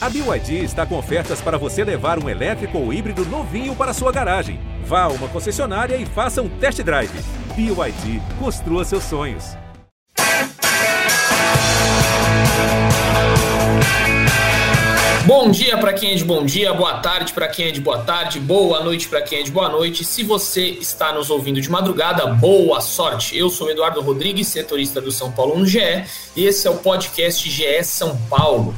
A BYD está com ofertas para você levar um elétrico ou híbrido novinho para sua garagem. Vá a uma concessionária e faça um test drive. BYD, construa seus sonhos. Bom dia para quem é de bom dia, boa tarde para quem é de boa tarde, boa noite para quem é de boa noite. Se você está nos ouvindo de madrugada, boa sorte. Eu sou Eduardo Rodrigues, setorista do São Paulo no GE, e esse é o podcast GE São Paulo.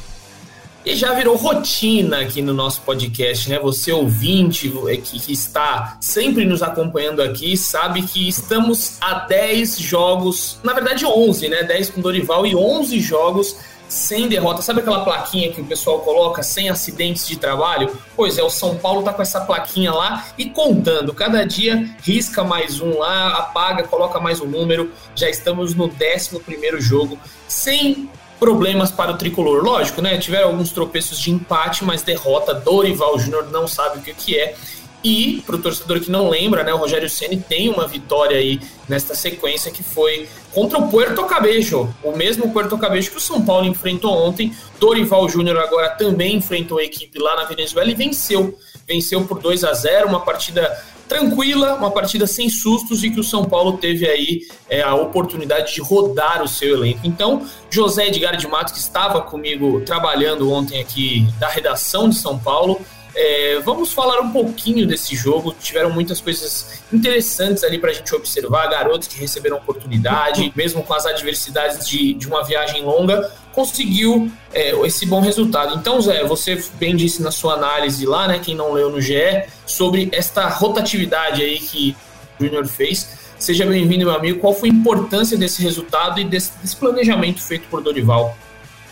E já virou rotina aqui no nosso podcast, né? Você ouvinte é, que, está sempre nos acompanhando aqui, sabe que estamos a 10 jogos, na verdade 11, né? 10 com Dorival e 11 jogos sem derrota. Sabe aquela plaquinha que o pessoal coloca sem acidentes de trabalho? Pois é, o São Paulo tá com essa plaquinha lá e contando. Cada dia risca mais um lá, apaga, coloca mais um número. Já estamos no 11 primeiro jogo sem problemas para o tricolor. Lógico, né? Tiveram alguns tropeços de empate, mas derrota. Dorival Júnior não sabe o que, que é. E, para o torcedor que não lembra, né, o Rogério Ceni tem uma vitória aí nesta sequência que foi contra o Puerto Cabello, o mesmo Puerto Cabello que o São Paulo enfrentou ontem. Dorival Júnior agora também enfrentou a equipe lá na Venezuela e venceu. Venceu por 2 a 0 uma partida tranquila, uma partida sem sustos e que o São Paulo teve aí é, a oportunidade de rodar o seu elenco. Então, José Edgar de Matos, que estava comigo trabalhando ontem aqui da redação de São Paulo, é, vamos falar um pouquinho desse jogo. Tiveram muitas coisas interessantes ali para a gente observar. Garotos que receberam oportunidade, mesmo com as adversidades de, de uma viagem longa, conseguiu é, esse bom resultado. Então, Zé, você bem disse na sua análise lá, né? Quem não leu no GE, sobre esta rotatividade aí que o Júnior fez. Seja bem-vindo, meu amigo. Qual foi a importância desse resultado e desse, desse planejamento feito por Dorival?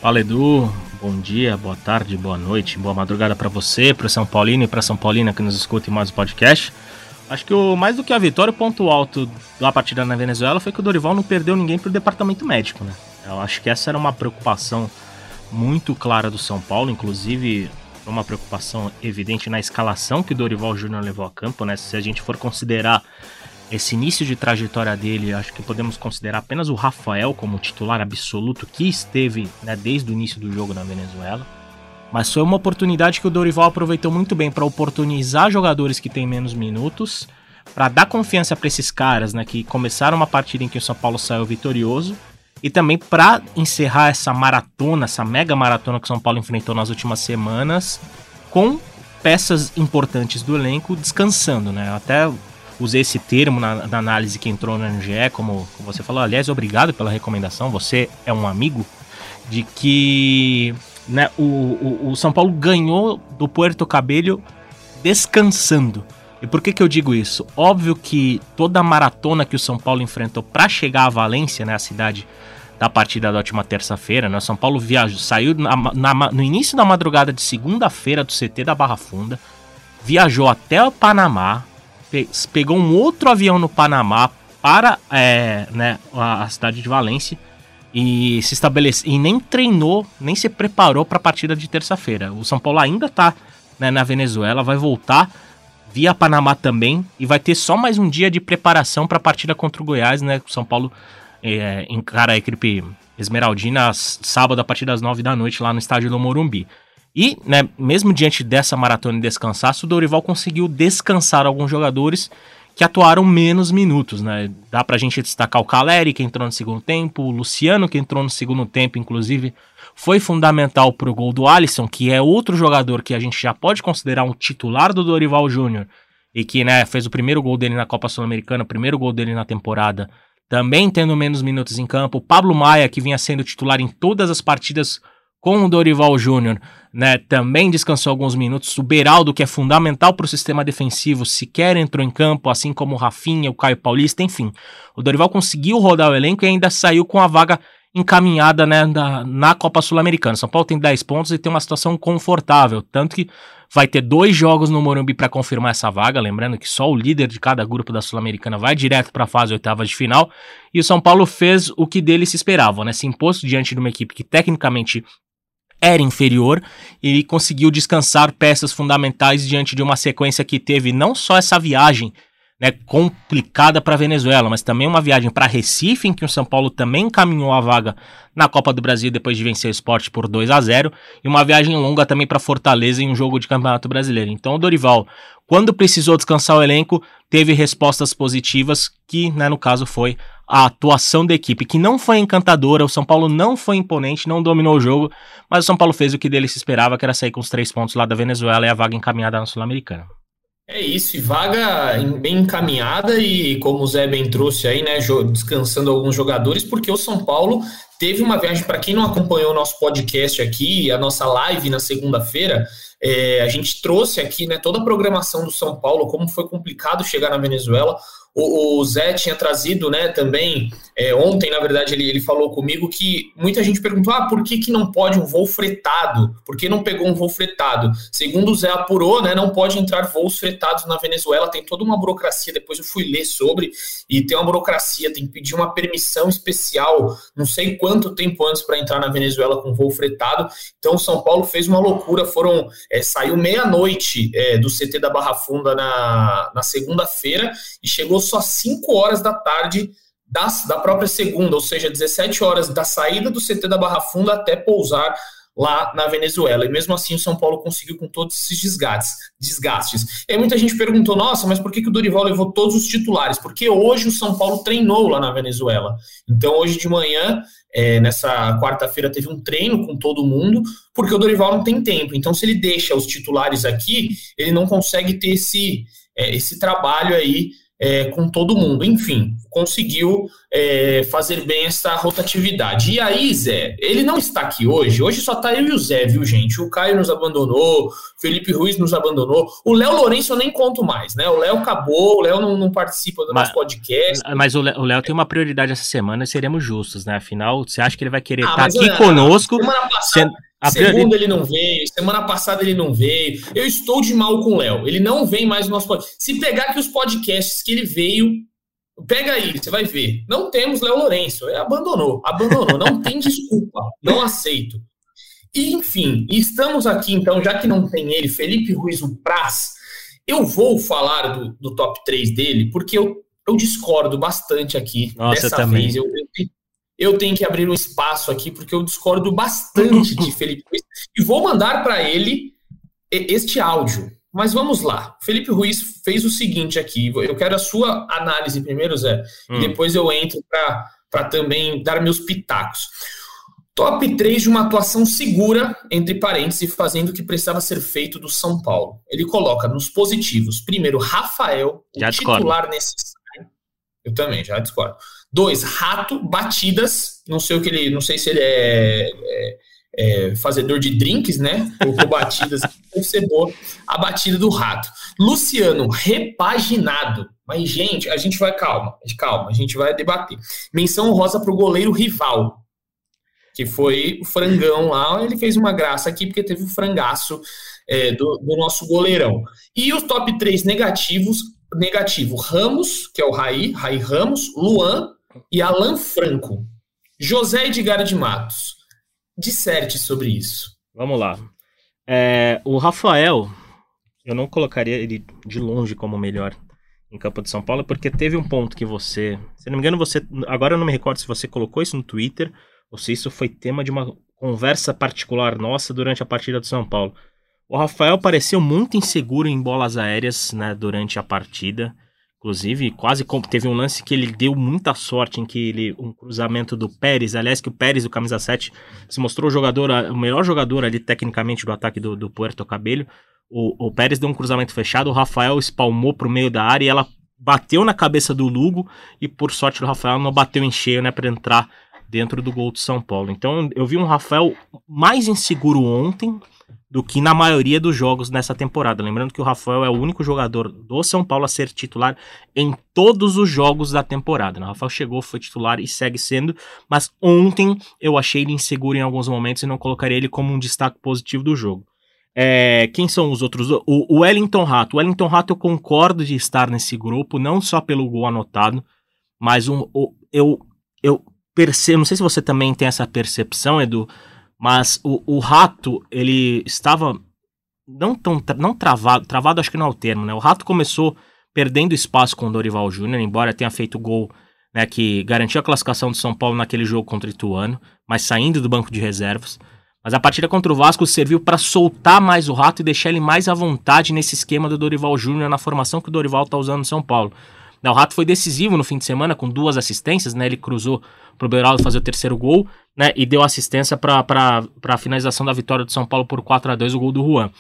Fala, Edu. Bom dia, boa tarde, boa noite, boa madrugada para você, para São Paulino e para São Paulina que nos escuta em mais um podcast. Acho que o mais do que a vitória, o ponto alto da partida na Venezuela foi que o Dorival não perdeu ninguém pro departamento médico, né? Eu acho que essa era uma preocupação muito clara do São Paulo, inclusive uma preocupação evidente na escalação que o Dorival Júnior levou a campo, né? Se a gente for considerar esse início de trajetória dele, acho que podemos considerar apenas o Rafael como titular absoluto que esteve né, desde o início do jogo na Venezuela. Mas foi uma oportunidade que o Dorival aproveitou muito bem para oportunizar jogadores que têm menos minutos, para dar confiança para esses caras, né, que começaram uma partida em que o São Paulo saiu vitorioso, e também para encerrar essa maratona, essa mega maratona que o São Paulo enfrentou nas últimas semanas, com peças importantes do elenco descansando, né? Até usei esse termo na, na análise que entrou no NGE, como, como você falou. Aliás, obrigado pela recomendação, você é um amigo, de que né, o, o, o São Paulo ganhou do Puerto Cabello descansando. E por que, que eu digo isso? Óbvio que toda a maratona que o São Paulo enfrentou para chegar a Valência, né, a cidade da partida da última terça-feira, né, São Paulo viajou, saiu na, na, no início da madrugada de segunda-feira do CT da Barra Funda, viajou até o Panamá, pegou um outro avião no Panamá para é, né, a, a, cidade de Valência e se estabeleceu e nem treinou, nem se preparou para a partida de terça-feira. O São Paulo ainda está né, na Venezuela, vai voltar via Panamá também e vai ter só mais um dia de preparação para a partida contra o Goiás, né? São Paulo é, encara a equipe Esmeraldina sábado a partir das nove da noite lá no estádio do Morumbi. E, né, mesmo diante dessa maratona de descansaço, o Dorival conseguiu descansar alguns jogadores que atuaram menos minutos, né? Dá pra gente destacar o Caleri, que entrou no segundo tempo, o Luciano, que entrou no segundo tempo, inclusive, foi fundamental pro gol do Alisson, que é outro jogador que a gente já pode considerar um titular do Dorival Júnior, e que, né, fez o primeiro gol dele na Copa Sul-Americana, o primeiro gol dele na temporada, também tendo menos minutos em campo. O Pablo Maia, que vinha sendo titular em todas as partidas com o Dorival Júnior, né, também descansou alguns minutos. O Beraldo, que é fundamental para o sistema defensivo, sequer entrou em campo, assim como o Rafinha, o Caio Paulista, enfim. O Dorival conseguiu rodar o elenco e ainda saiu com a vaga encaminhada né, na, na Copa Sul-Americana. São Paulo tem 10 pontos e tem uma situação confortável, tanto que vai ter dois jogos no Morumbi para confirmar essa vaga, lembrando que só o líder de cada grupo da Sul-Americana vai direto para a fase oitava de final, e o São Paulo fez o que dele se esperava, né, se impôs diante de uma equipe que tecnicamente era inferior e conseguiu descansar peças fundamentais diante de uma sequência que teve não só essa viagem né, complicada para Venezuela, mas também uma viagem para Recife, em que o São Paulo também encaminhou a vaga na Copa do Brasil depois de vencer o esporte por 2 a 0 e uma viagem longa também para Fortaleza em um jogo de Campeonato Brasileiro. Então o Dorival, quando precisou descansar o elenco, teve respostas positivas, que né, no caso foi a atuação da equipe, que não foi encantadora, o São Paulo não foi imponente, não dominou o jogo, mas o São Paulo fez o que dele se esperava, que era sair com os três pontos lá da Venezuela e a vaga encaminhada na Sul-Americana. É isso, e vaga bem encaminhada e como o Zé bem trouxe aí, né, descansando alguns jogadores, porque o São Paulo teve uma viagem, para quem não acompanhou o nosso podcast aqui, a nossa live na segunda-feira, é, a gente trouxe aqui né, toda a programação do São Paulo, como foi complicado chegar na Venezuela. O, o Zé tinha trazido né, também, é, ontem, na verdade, ele, ele falou comigo que muita gente perguntou: ah, por que, que não pode um voo fretado? Por que não pegou um voo fretado? Segundo o Zé apurou, né, não pode entrar voos fretados na Venezuela, tem toda uma burocracia. Depois eu fui ler sobre, e tem uma burocracia, tem que pedir uma permissão especial, não sei quanto tempo antes para entrar na Venezuela com voo fretado. Então, São Paulo fez uma loucura, foram. É, saiu meia-noite é, do CT da Barra Funda na, na segunda-feira e chegou só 5 horas da tarde da, da própria segunda, ou seja, 17 horas da saída do CT da Barra Funda até pousar lá na Venezuela. E mesmo assim o São Paulo conseguiu com todos esses desgastes. desgastes. E muita gente perguntou, nossa, mas por que, que o Dorival levou todos os titulares? Porque hoje o São Paulo treinou lá na Venezuela. Então hoje de manhã, é, nessa quarta-feira, teve um treino com todo mundo, porque o Dorival não tem tempo. Então se ele deixa os titulares aqui, ele não consegue ter esse, é, esse trabalho aí é, com todo mundo. Enfim, conseguiu é, fazer bem essa rotatividade. E aí, Zé, ele não está aqui hoje. Hoje só está eu e o Zé, viu, gente? O Caio nos abandonou, Felipe Ruiz nos abandonou. O Léo Lourenço eu nem conto mais, né? O Léo acabou, o Léo não, não, participa do mas, nosso podcast. Mas o Léo tem uma prioridade essa semana e seremos justos, né? Afinal, você acha que ele vai querer ah, estar tá aqui conosco? Semana passada, a Segunda ele não veio, semana passada ele não veio. Eu estou de mal com o Léo. Ele não vem mais no nosso podcast. Se pegar aqui os podcasts que ele veio, pega aí, você vai ver. Não temos Léo Lourenço. Ele abandonou, abandonou. Não tem desculpa. Não aceito. E, enfim, estamos aqui então, já que não tem ele, Felipe Ruiz, o Praz. Eu vou falar do, do top 3 dele, porque eu, eu discordo bastante aqui. Nossa, dessa vez. Eu, eu, eu tenho que abrir um espaço aqui, porque eu discordo bastante de Felipe Ruiz, e vou mandar para ele este áudio. Mas vamos lá. Felipe Ruiz fez o seguinte aqui. Eu quero a sua análise primeiro, Zé, hum. e depois eu entro para também dar meus pitacos. Top 3 de uma atuação segura, entre parênteses, fazendo o que precisava ser feito do São Paulo. Ele coloca nos positivos, primeiro, Rafael, já o titular necessário. Eu também, já discordo. Dois, rato, batidas. Não sei o que ele. Não sei se ele é, é, é fazedor de drinks, né? Colocou batidas percebeu a batida do rato. Luciano, repaginado. Mas, gente, a gente vai calma, calma, a gente vai debater. Menção rosa para o goleiro rival, que foi o frangão lá. Ele fez uma graça aqui porque teve o frangaço é, do, do, nosso goleirão. E os top 3 negativos: negativo, Ramos, que é o Raí, Raí Ramos, Luan e Alan Franco. José Edgar de Matos, disserte sobre isso. Vamos lá. É, o Rafael, eu não colocaria ele de longe como o melhor em campo de São Paulo, porque teve um ponto que você, se não me engano, você, agora eu não me recordo se você colocou isso no Twitter ou se isso foi tema de uma conversa particular nossa durante a partida do São Paulo. O Rafael pareceu muito inseguro em bolas aéreas né, durante a partida. Inclusive, quase teve um lance que ele deu muita sorte em que ele um cruzamento do Pérez, aliás, que o Pérez, do camisa 7, se mostrou o jogador, o melhor jogador ali tecnicamente do ataque do, do Puerto Cabello. O, o Pérez deu um cruzamento fechado, o Rafael espalmou para o meio da área e ela bateu na cabeça do Lugo e por sorte o Rafael não bateu em cheio, né, para entrar dentro do gol do São Paulo. Então eu vi um Rafael mais inseguro ontem do que na maioria dos jogos nessa temporada. Lembrando que o Rafael é o único jogador do São Paulo a ser titular em todos os jogos da temporada. O Rafael chegou, foi titular e segue sendo, mas ontem eu achei ele inseguro em alguns momentos e não colocaria ele como um destaque positivo do jogo. É, quem são os outros? O, o Wellington Rato. O Wellington Rato eu concordo de estar nesse grupo, não só pelo gol anotado, mas um, o, eu, eu percebo, não sei se você também tem essa percepção, Edu, mas o, o rato, ele estava não tão não travado, travado acho que não é o termo, né? O rato começou perdendo espaço com o Dorival Júnior, embora tenha feito gol né, que garantiu a classificação do São Paulo naquele jogo contra o Ituano, mas saindo do banco de reservas. Mas a partida contra o Vasco serviu para soltar mais o Rato e deixar ele mais à vontade nesse esquema do Dorival Júnior, na formação que o Dorival está usando no São Paulo. O Rato foi decisivo no fim de semana com duas assistências, né? Ele cruzou para o Beraldo fazer o terceiro gol, né? E deu assistência para a finalização da vitória do São Paulo por 4 a 2 o gol do Juan.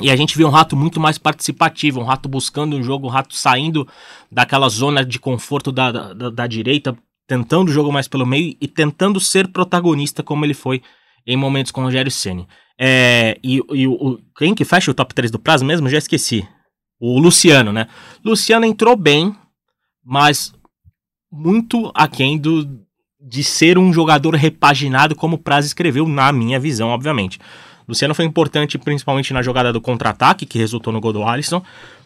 E a gente viu um rato muito mais participativo, um rato buscando um jogo, um rato saindo daquela zona de conforto da, da, da direita, tentando o jogo mais pelo meio e tentando ser protagonista como ele foi em momentos com o Rogério Ceni. É, e, e o, quem que fecha o top 3 do prazo mesmo? Já esqueci. O Luciano, né? Luciano entrou bem, mas muito aquém do, de ser um jogador repaginado, como o Praz escreveu, na minha visão, obviamente. Luciano foi importante principalmente na jogada do contra-ataque, que resultou no gol do Alisson,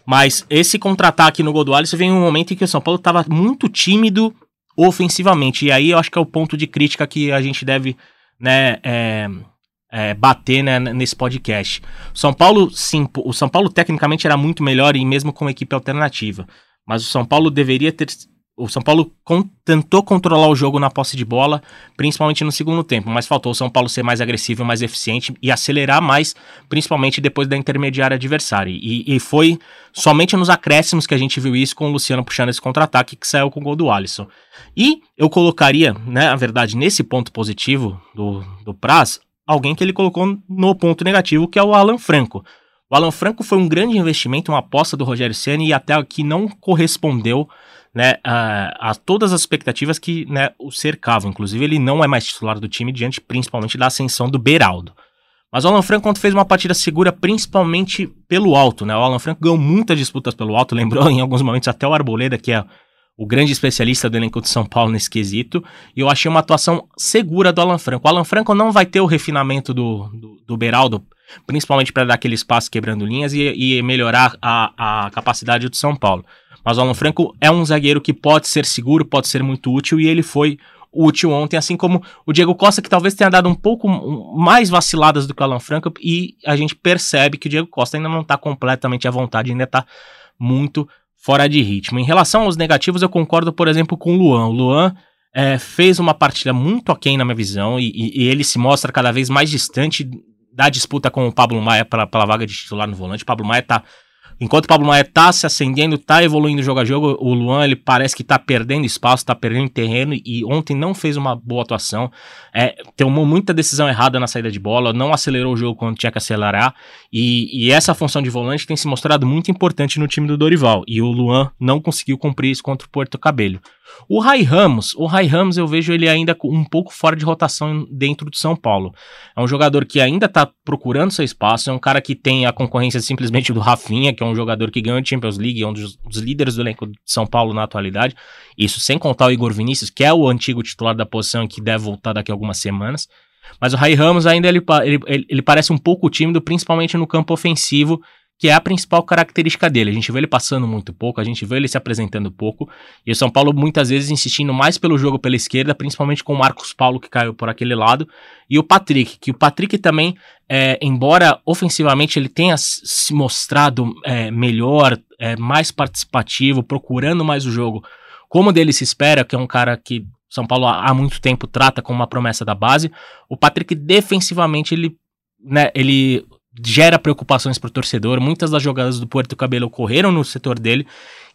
mas esse contra-ataque no gol do Alisson vem um momento em que o São Paulo estava muito tímido ofensivamente, e aí eu acho que é o ponto de crítica que a gente deve né, é, é, bater né, nesse podcast. São Paulo, sim, o São Paulo tecnicamente era muito melhor e mesmo com equipe alternativa. Mas o São Paulo deveria ter. O São Paulo con tentou controlar o jogo na posse de bola, principalmente no segundo tempo, mas faltou o São Paulo ser mais agressivo, mais eficiente e acelerar mais, principalmente depois da intermediária adversária. E, e foi somente nos acréscimos que a gente viu isso com o Luciano puxando esse contra-ataque que saiu com o gol do Alisson. E eu colocaria, né, na verdade, nesse ponto positivo do, do Praz, alguém que ele colocou no ponto negativo, que é o Alan Franco. O Alan Franco foi um grande investimento, uma aposta do Rogério Ceni e até aqui não correspondeu né, a, a, todas as expectativas que né, o cercavam. Inclusive, ele não é mais titular do time diante principalmente da ascensão do Beraldo. Mas o Alan Franco fez uma partida segura principalmente pelo alto, né? O Alan Franco ganhou muitas disputas pelo alto, lembrou em alguns momentos até o Arboleda, que é o grande especialista do elenco de São Paulo nesse quesito, e eu achei uma atuação segura do Alan Franco. O Alan Franco não vai ter o refinamento do, do, do Beraldo, principalmente para dar aquele espaço quebrando linhas e, e melhorar a, a capacidade do São Paulo. Mas o Alan Franco é um zagueiro que pode ser seguro, pode ser muito útil, e ele foi útil ontem, assim como o Diego Costa, que talvez tenha dado um pouco mais vaciladas do que o Alan Franco, e a gente percebe que o Diego Costa ainda não está completamente à vontade, ainda está muito fora de ritmo. Em relação aos negativos, eu concordo, por exemplo, com o Luan. O Luan é, fez uma partida muito aquém na minha visão, e, e, e ele se mostra cada vez mais distante da disputa com o Pablo Maia pela, vaga de titular no volante. Pablo Maia tá. Enquanto o Pablo Maia tá se acendendo, tá evoluindo jogo a jogo, o Luan ele parece que tá perdendo espaço, tá perdendo terreno e ontem não fez uma boa atuação. É, tomou muita decisão errada na saída de bola, não acelerou o jogo quando tinha que acelerar. E, e essa função de volante tem se mostrado muito importante no time do Dorival. E o Luan não conseguiu cumprir isso contra o Porto Cabello. O Rai Ramos, o Rai Ramos eu vejo ele ainda um pouco fora de rotação dentro do São Paulo. É um jogador que ainda está procurando seu espaço, é um cara que tem a concorrência simplesmente do Rafinha, que é um jogador que ganhou a Champions League, é um dos, dos líderes do elenco de São Paulo na atualidade. Isso sem contar o Igor Vinícius, que é o antigo titular da posição e que deve voltar daqui a algumas semanas. Mas o Rai Ramos ainda ele, ele, ele parece um pouco tímido, principalmente no campo ofensivo, que é a principal característica dele. A gente vê ele passando muito pouco, a gente vê ele se apresentando pouco, e o São Paulo muitas vezes insistindo mais pelo jogo pela esquerda, principalmente com o Marcos Paulo que caiu por aquele lado, e o Patrick, que o Patrick também, é, embora ofensivamente ele tenha se mostrado é, melhor, é, mais participativo, procurando mais o jogo, como dele se espera, que é um cara que São Paulo há muito tempo trata como uma promessa da base, o Patrick defensivamente ele né, ele gera preocupações para o torcedor. Muitas das jogadas do Puerto Cabelo ocorreram no setor dele.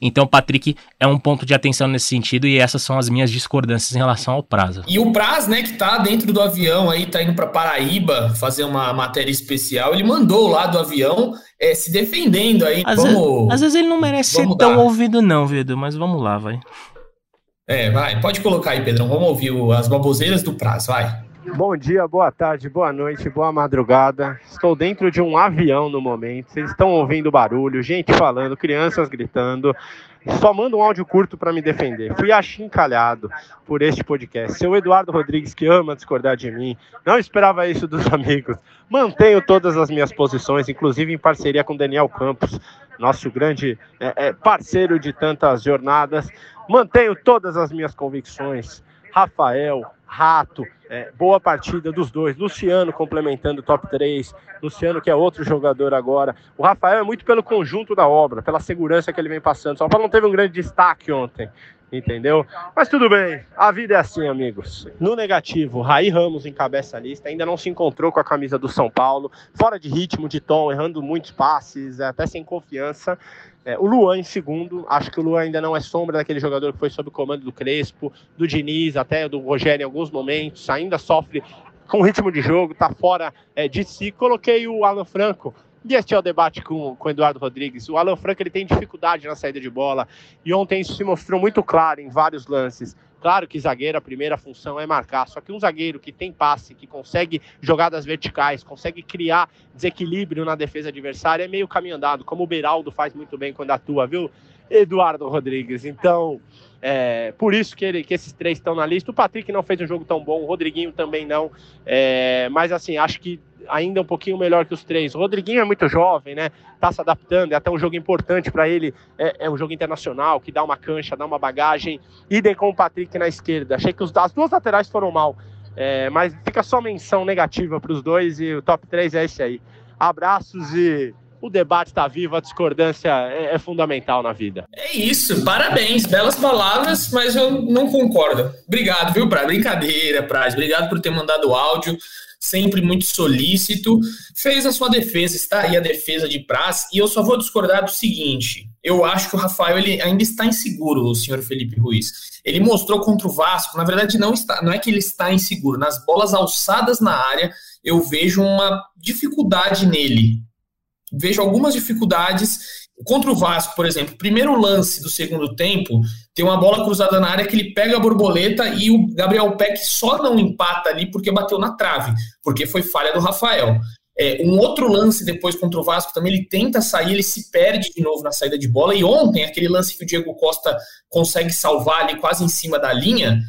Então, Patrick é um ponto de atenção nesse sentido e essas são as minhas discordâncias em relação ao Prazo. E o Praz, né, que tá dentro do avião aí, tá indo para Paraíba fazer uma matéria especial, ele mandou lá do avião é, se defendendo aí. Às, vamos, vezes, às vezes ele não merece ser dar. tão ouvido não, Vido, mas vamos lá, vai. É, vai, pode colocar aí, Pedrão, vamos ouvir as baboseiras do Praz, vai. Bom dia, boa tarde, boa noite, boa madrugada. Estou dentro de um avião no momento. Vocês estão ouvindo barulho, gente falando, crianças gritando. Só manda um áudio curto para me defender. Fui achincalhado por este podcast. Seu Eduardo Rodrigues, que ama discordar de mim, não esperava isso dos amigos. Mantenho todas as minhas posições, inclusive em parceria com Daniel Campos, nosso grande é, é, parceiro de tantas jornadas. Mantenho todas as minhas convicções. Rafael, Rato, é, boa partida dos dois. Luciano complementando o top 3. Luciano, que é outro jogador agora. O Rafael é muito pelo conjunto da obra, pela segurança que ele vem passando. Só Paulo não teve um grande destaque ontem entendeu? Mas tudo bem, a vida é assim, amigos. No negativo, Raí Ramos encabeça a lista, ainda não se encontrou com a camisa do São Paulo, fora de ritmo, de tom, errando muitos passes, até sem confiança. É, o Luan em segundo, acho que o Luan ainda não é sombra daquele jogador que foi sob o comando do Crespo, do Diniz, até do Rogério em alguns momentos, ainda sofre com ritmo de jogo, tá fora é, de si. Coloquei o Alan Franco e este é o debate com, com o Eduardo Rodrigues. O Alan Franco ele tem dificuldade na saída de bola e ontem isso se mostrou muito claro em vários lances. Claro que zagueiro, a primeira função é marcar, só que um zagueiro que tem passe, que consegue jogadas verticais, consegue criar desequilíbrio na defesa adversária, é meio caminho andado, como o Beraldo faz muito bem quando atua, viu, Eduardo Rodrigues? Então, é, por isso que, ele, que esses três estão na lista. O Patrick não fez um jogo tão bom, o Rodriguinho também não. É, mas assim, acho que ainda um pouquinho melhor que os três. O Rodriguinho é muito jovem, né? Tá se adaptando, é até um jogo importante para ele. É, é, um jogo internacional que dá uma cancha, dá uma bagagem. Idem com o Patrick na esquerda. Achei que os, as duas laterais foram mal. É, mas fica só menção negativa para os dois e o top 3 é esse aí. Abraços e o debate está vivo, a discordância é, é, fundamental na vida. É isso, parabéns, belas palavras, mas eu não concordo. Obrigado, viu, Praz? Brincadeira, Praz. Obrigado por ter mandado o áudio, sempre muito solícito. Fez a sua defesa, está aí a defesa de Praz, e eu só vou discordar do seguinte: eu acho que o Rafael ele ainda está inseguro, o senhor Felipe Ruiz. Ele mostrou contra o Vasco, na verdade, não está, não é que ele está inseguro, nas bolas alçadas na área, eu vejo uma dificuldade nele vejo algumas dificuldades. Contra o Vasco, por exemplo, primeiro lance do segundo tempo, tem uma bola cruzada na área que ele pega a borboleta e o Gabriel Peck só não empata ali porque bateu na trave, porque foi falha do Rafael. É, um outro lance depois contra o Vasco também, ele tenta sair, ele se perde de novo na saída de bola. E ontem, aquele lance que o Diego Costa consegue salvar ali quase em cima da linha,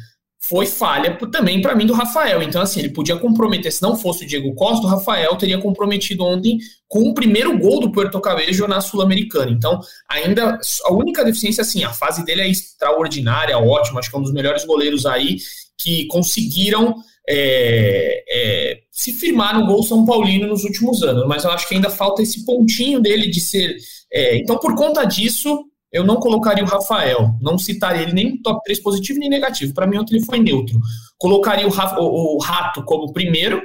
foi falha também para mim do Rafael. Então, assim, ele podia comprometer, se não fosse o Diego Costa, o Rafael teria comprometido ontem com o primeiro gol do Puerto Cabello na Sul-Americana. Então, ainda a única deficiência, assim, a fase dele é extraordinária, ótima, acho que é um dos melhores goleiros aí que conseguiram é, é, se firmar no gol São Paulino nos últimos anos. Mas eu acho que ainda falta esse pontinho dele de ser. É, então, por conta disso, eu não colocaria o Rafael, não citaria ele nem top 3 positivo nem negativo. Para mim, ontem ele foi neutro. Colocaria o, Rafa, o, o, Rato como primeiro,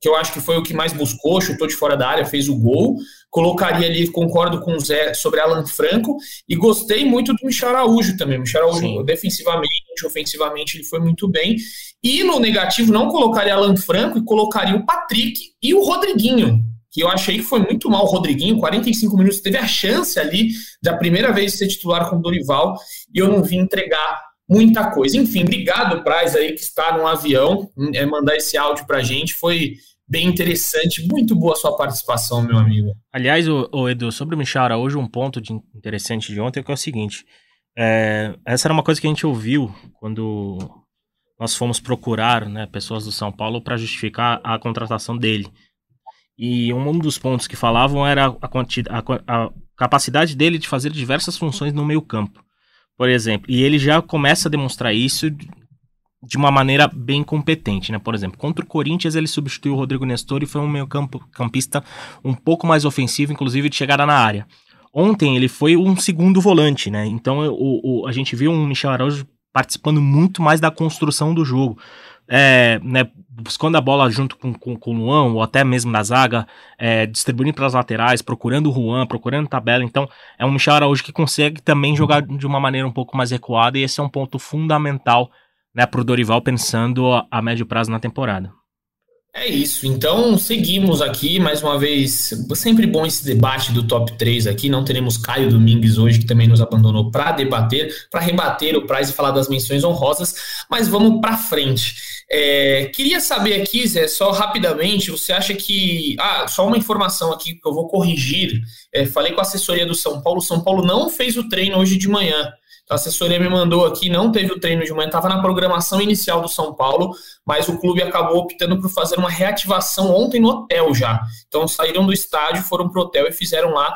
que eu acho que foi o que mais buscou, chutou de fora da área, fez o gol. Colocaria ali, concordo com o Zé sobre Alan Franco, e gostei muito do Michel Araújo também. Michel Araújo, Sim. defensivamente, ofensivamente, ele foi muito bem. E no negativo, não colocaria Alan Franco e colocaria o Patrick e o Rodriguinho que eu achei que foi muito mal o Rodriguinho, 45 minutos, teve a chance ali da primeira vez de ser titular com o Dorival, e eu não vi entregar muita coisa. Enfim, obrigado, Praz, aí que está no avião, é, mandar esse áudio pra gente, foi bem interessante, muito boa a sua participação, meu amigo. Aliás, o, o Edu, sobre o Michara, hoje um ponto de interessante de ontem é que é o seguinte, é, essa era uma coisa que a gente ouviu quando nós fomos procurar né, pessoas do São Paulo para justificar a contratação dele. E um dos pontos que falavam era a, a, a capacidade dele de fazer diversas funções no meio campo, por exemplo. E ele já começa a demonstrar isso de uma maneira bem competente, né? Por exemplo, contra o Corinthians ele substituiu o Rodrigo Nestor e foi um meio campo, campista um pouco mais ofensivo, inclusive de chegada na área. Ontem ele foi um segundo volante, né? Então o, o, a gente viu um Michel Araújo participando muito mais da construção do jogo é, né, buscando a bola junto com, com, com o Luan, ou até mesmo na zaga, é, distribuindo para as laterais, procurando o Juan, procurando tabela. Então, é um Michel Araújo que consegue também jogar de uma maneira um pouco mais recuada, e esse é um ponto fundamental né, para o Dorival pensando a, a médio prazo na temporada. É isso, então seguimos aqui mais uma vez. Sempre bom esse debate do top 3 aqui. Não teremos Caio Domingues hoje, que também nos abandonou para debater, para rebater o prazo e falar das menções honrosas, mas vamos para frente. É, queria saber aqui, Zé, só rapidamente, você acha que. Ah, só uma informação aqui que eu vou corrigir. É, falei com a assessoria do São Paulo, São Paulo não fez o treino hoje de manhã. A assessoria me mandou aqui, não teve o treino de manhã, estava na programação inicial do São Paulo, mas o clube acabou optando por fazer uma reativação ontem no hotel já. Então saíram do estádio, foram para o hotel e fizeram lá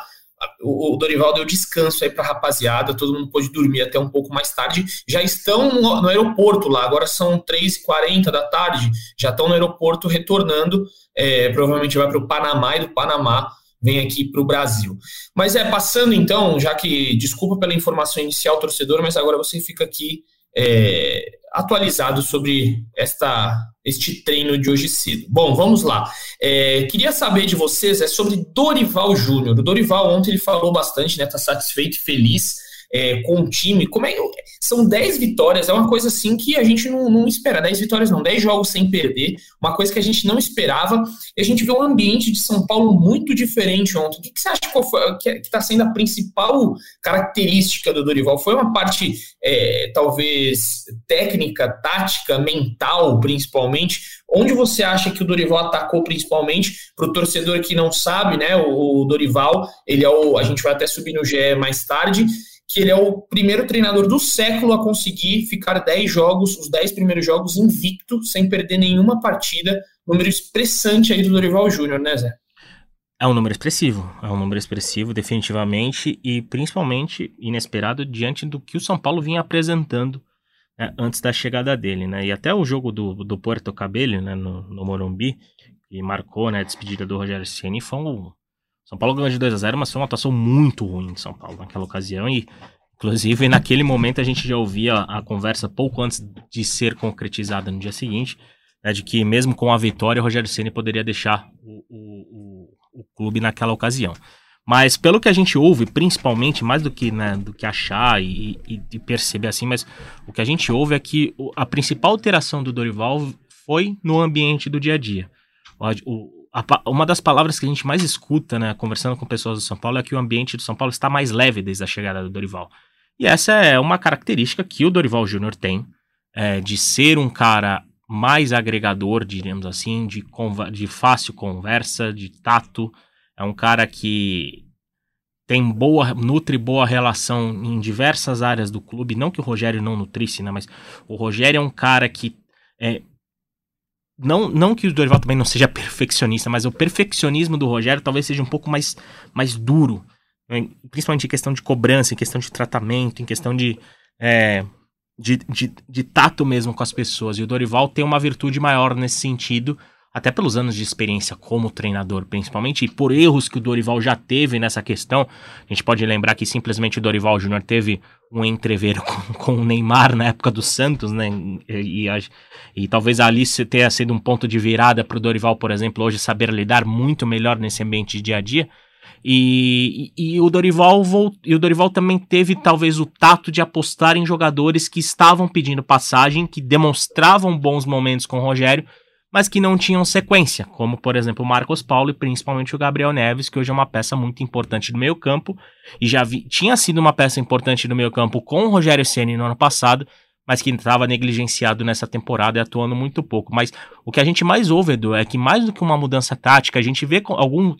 o, Dorival deu descanso aí para a rapaziada, todo mundo pôde dormir até um pouco mais tarde. Já estão no, no aeroporto lá, agora são 3h40 da tarde, já estão no aeroporto retornando. É, provavelmente vai para o Panamá e do Panamá vem aqui para o Brasil. Mas é, passando então, já que, desculpa pela informação inicial, torcedor, mas agora você fica aqui é, atualizado sobre esta, este treino de hoje cedo. Bom, vamos lá. É, queria saber de vocês é sobre Dorival Júnior. O Dorival ontem ele falou bastante, né? Tá satisfeito e feliz é, com o time. Como é são 10 vitórias, é uma coisa assim que a gente não, não espera. 10 vitórias não, 10 jogos sem perder, uma coisa que a gente não esperava. E a gente vê um ambiente de São Paulo muito diferente ontem. O que, que você acha que está sendo a principal característica do Dorival? Foi uma parte, é, talvez, técnica, tática, mental, principalmente? Onde você acha que o Dorival atacou principalmente para o torcedor que não sabe, né? O, o Dorival, ele é o. A gente vai até subir no GE mais tarde que ele é o primeiro treinador do século a conseguir ficar 10 jogos, os 10 primeiros jogos invicto, sem perder nenhuma partida. Número expressante aí do Dorival Júnior, né, Zé? É um número expressivo, é um número expressivo, definitivamente, e principalmente inesperado diante do que o São Paulo vinha apresentando né, antes da chegada dele, né? E até o jogo do, do Puerto Cabello, né, no, no Morumbi, que marcou né, a despedida do Rogério Ceni, foi um, são Paulo ganhou de 2 a 0 mas foi uma atuação muito ruim de São Paulo naquela ocasião. E, inclusive, naquele momento a gente já ouvia a conversa pouco antes de ser concretizada no dia seguinte, né, de que mesmo com a vitória, o Rogério Ceni poderia deixar o, o, o, o, clube naquela ocasião. Mas pelo que a gente ouve, principalmente, mais do que, né, do que achar e, e, e perceber assim, mas o que a gente ouve é que a principal alteração do Dorival foi no ambiente do dia a dia. O, a, uma das palavras que a gente mais escuta, né, conversando com pessoas do São Paulo, é que o ambiente do São Paulo está mais leve desde a chegada do Dorival. E essa é uma característica que o Dorival Júnior tem, é, de ser um cara mais agregador, diríamos assim, de, de fácil conversa, de tato. É um cara que tem boa, nutre boa relação em diversas áreas do clube. Não que o Rogério não nutrisse, né? Mas o Rogério é um cara que é, não, não que o Dorival também não seja perfeccionista, mas o perfeccionismo do Rogério talvez seja um pouco mais, mais duro, né? principalmente em questão de cobrança, em questão de tratamento, em questão de, é, de, de, de, tato mesmo com as pessoas. E o Dorival tem uma virtude maior nesse sentido, até pelos anos de experiência como treinador, principalmente, e por erros que o Dorival já teve nessa questão. A gente pode lembrar que simplesmente o Dorival Júnior teve um entrever com, com, o Neymar na época do Santos, né? E, e, e talvez ali tenha sido um ponto de virada para o Dorival, por exemplo, hoje saber lidar muito melhor nesse ambiente de dia a dia. E, e, e, o Dorival e o Dorival também teve talvez o tato de apostar em jogadores que estavam pedindo passagem, que demonstravam bons momentos com o Rogério, mas que não tinham sequência, como por exemplo o Marcos Paulo e principalmente o Gabriel Neves, que hoje é uma peça muito importante do meio-campo e já vi, tinha sido uma peça importante do meio-campo com o Rogério Ceni no ano passado, mas que estava negligenciado nessa temporada e atuando muito pouco. Mas o que a gente mais ouve, Edu, é que mais do que uma mudança tática, a gente vê algum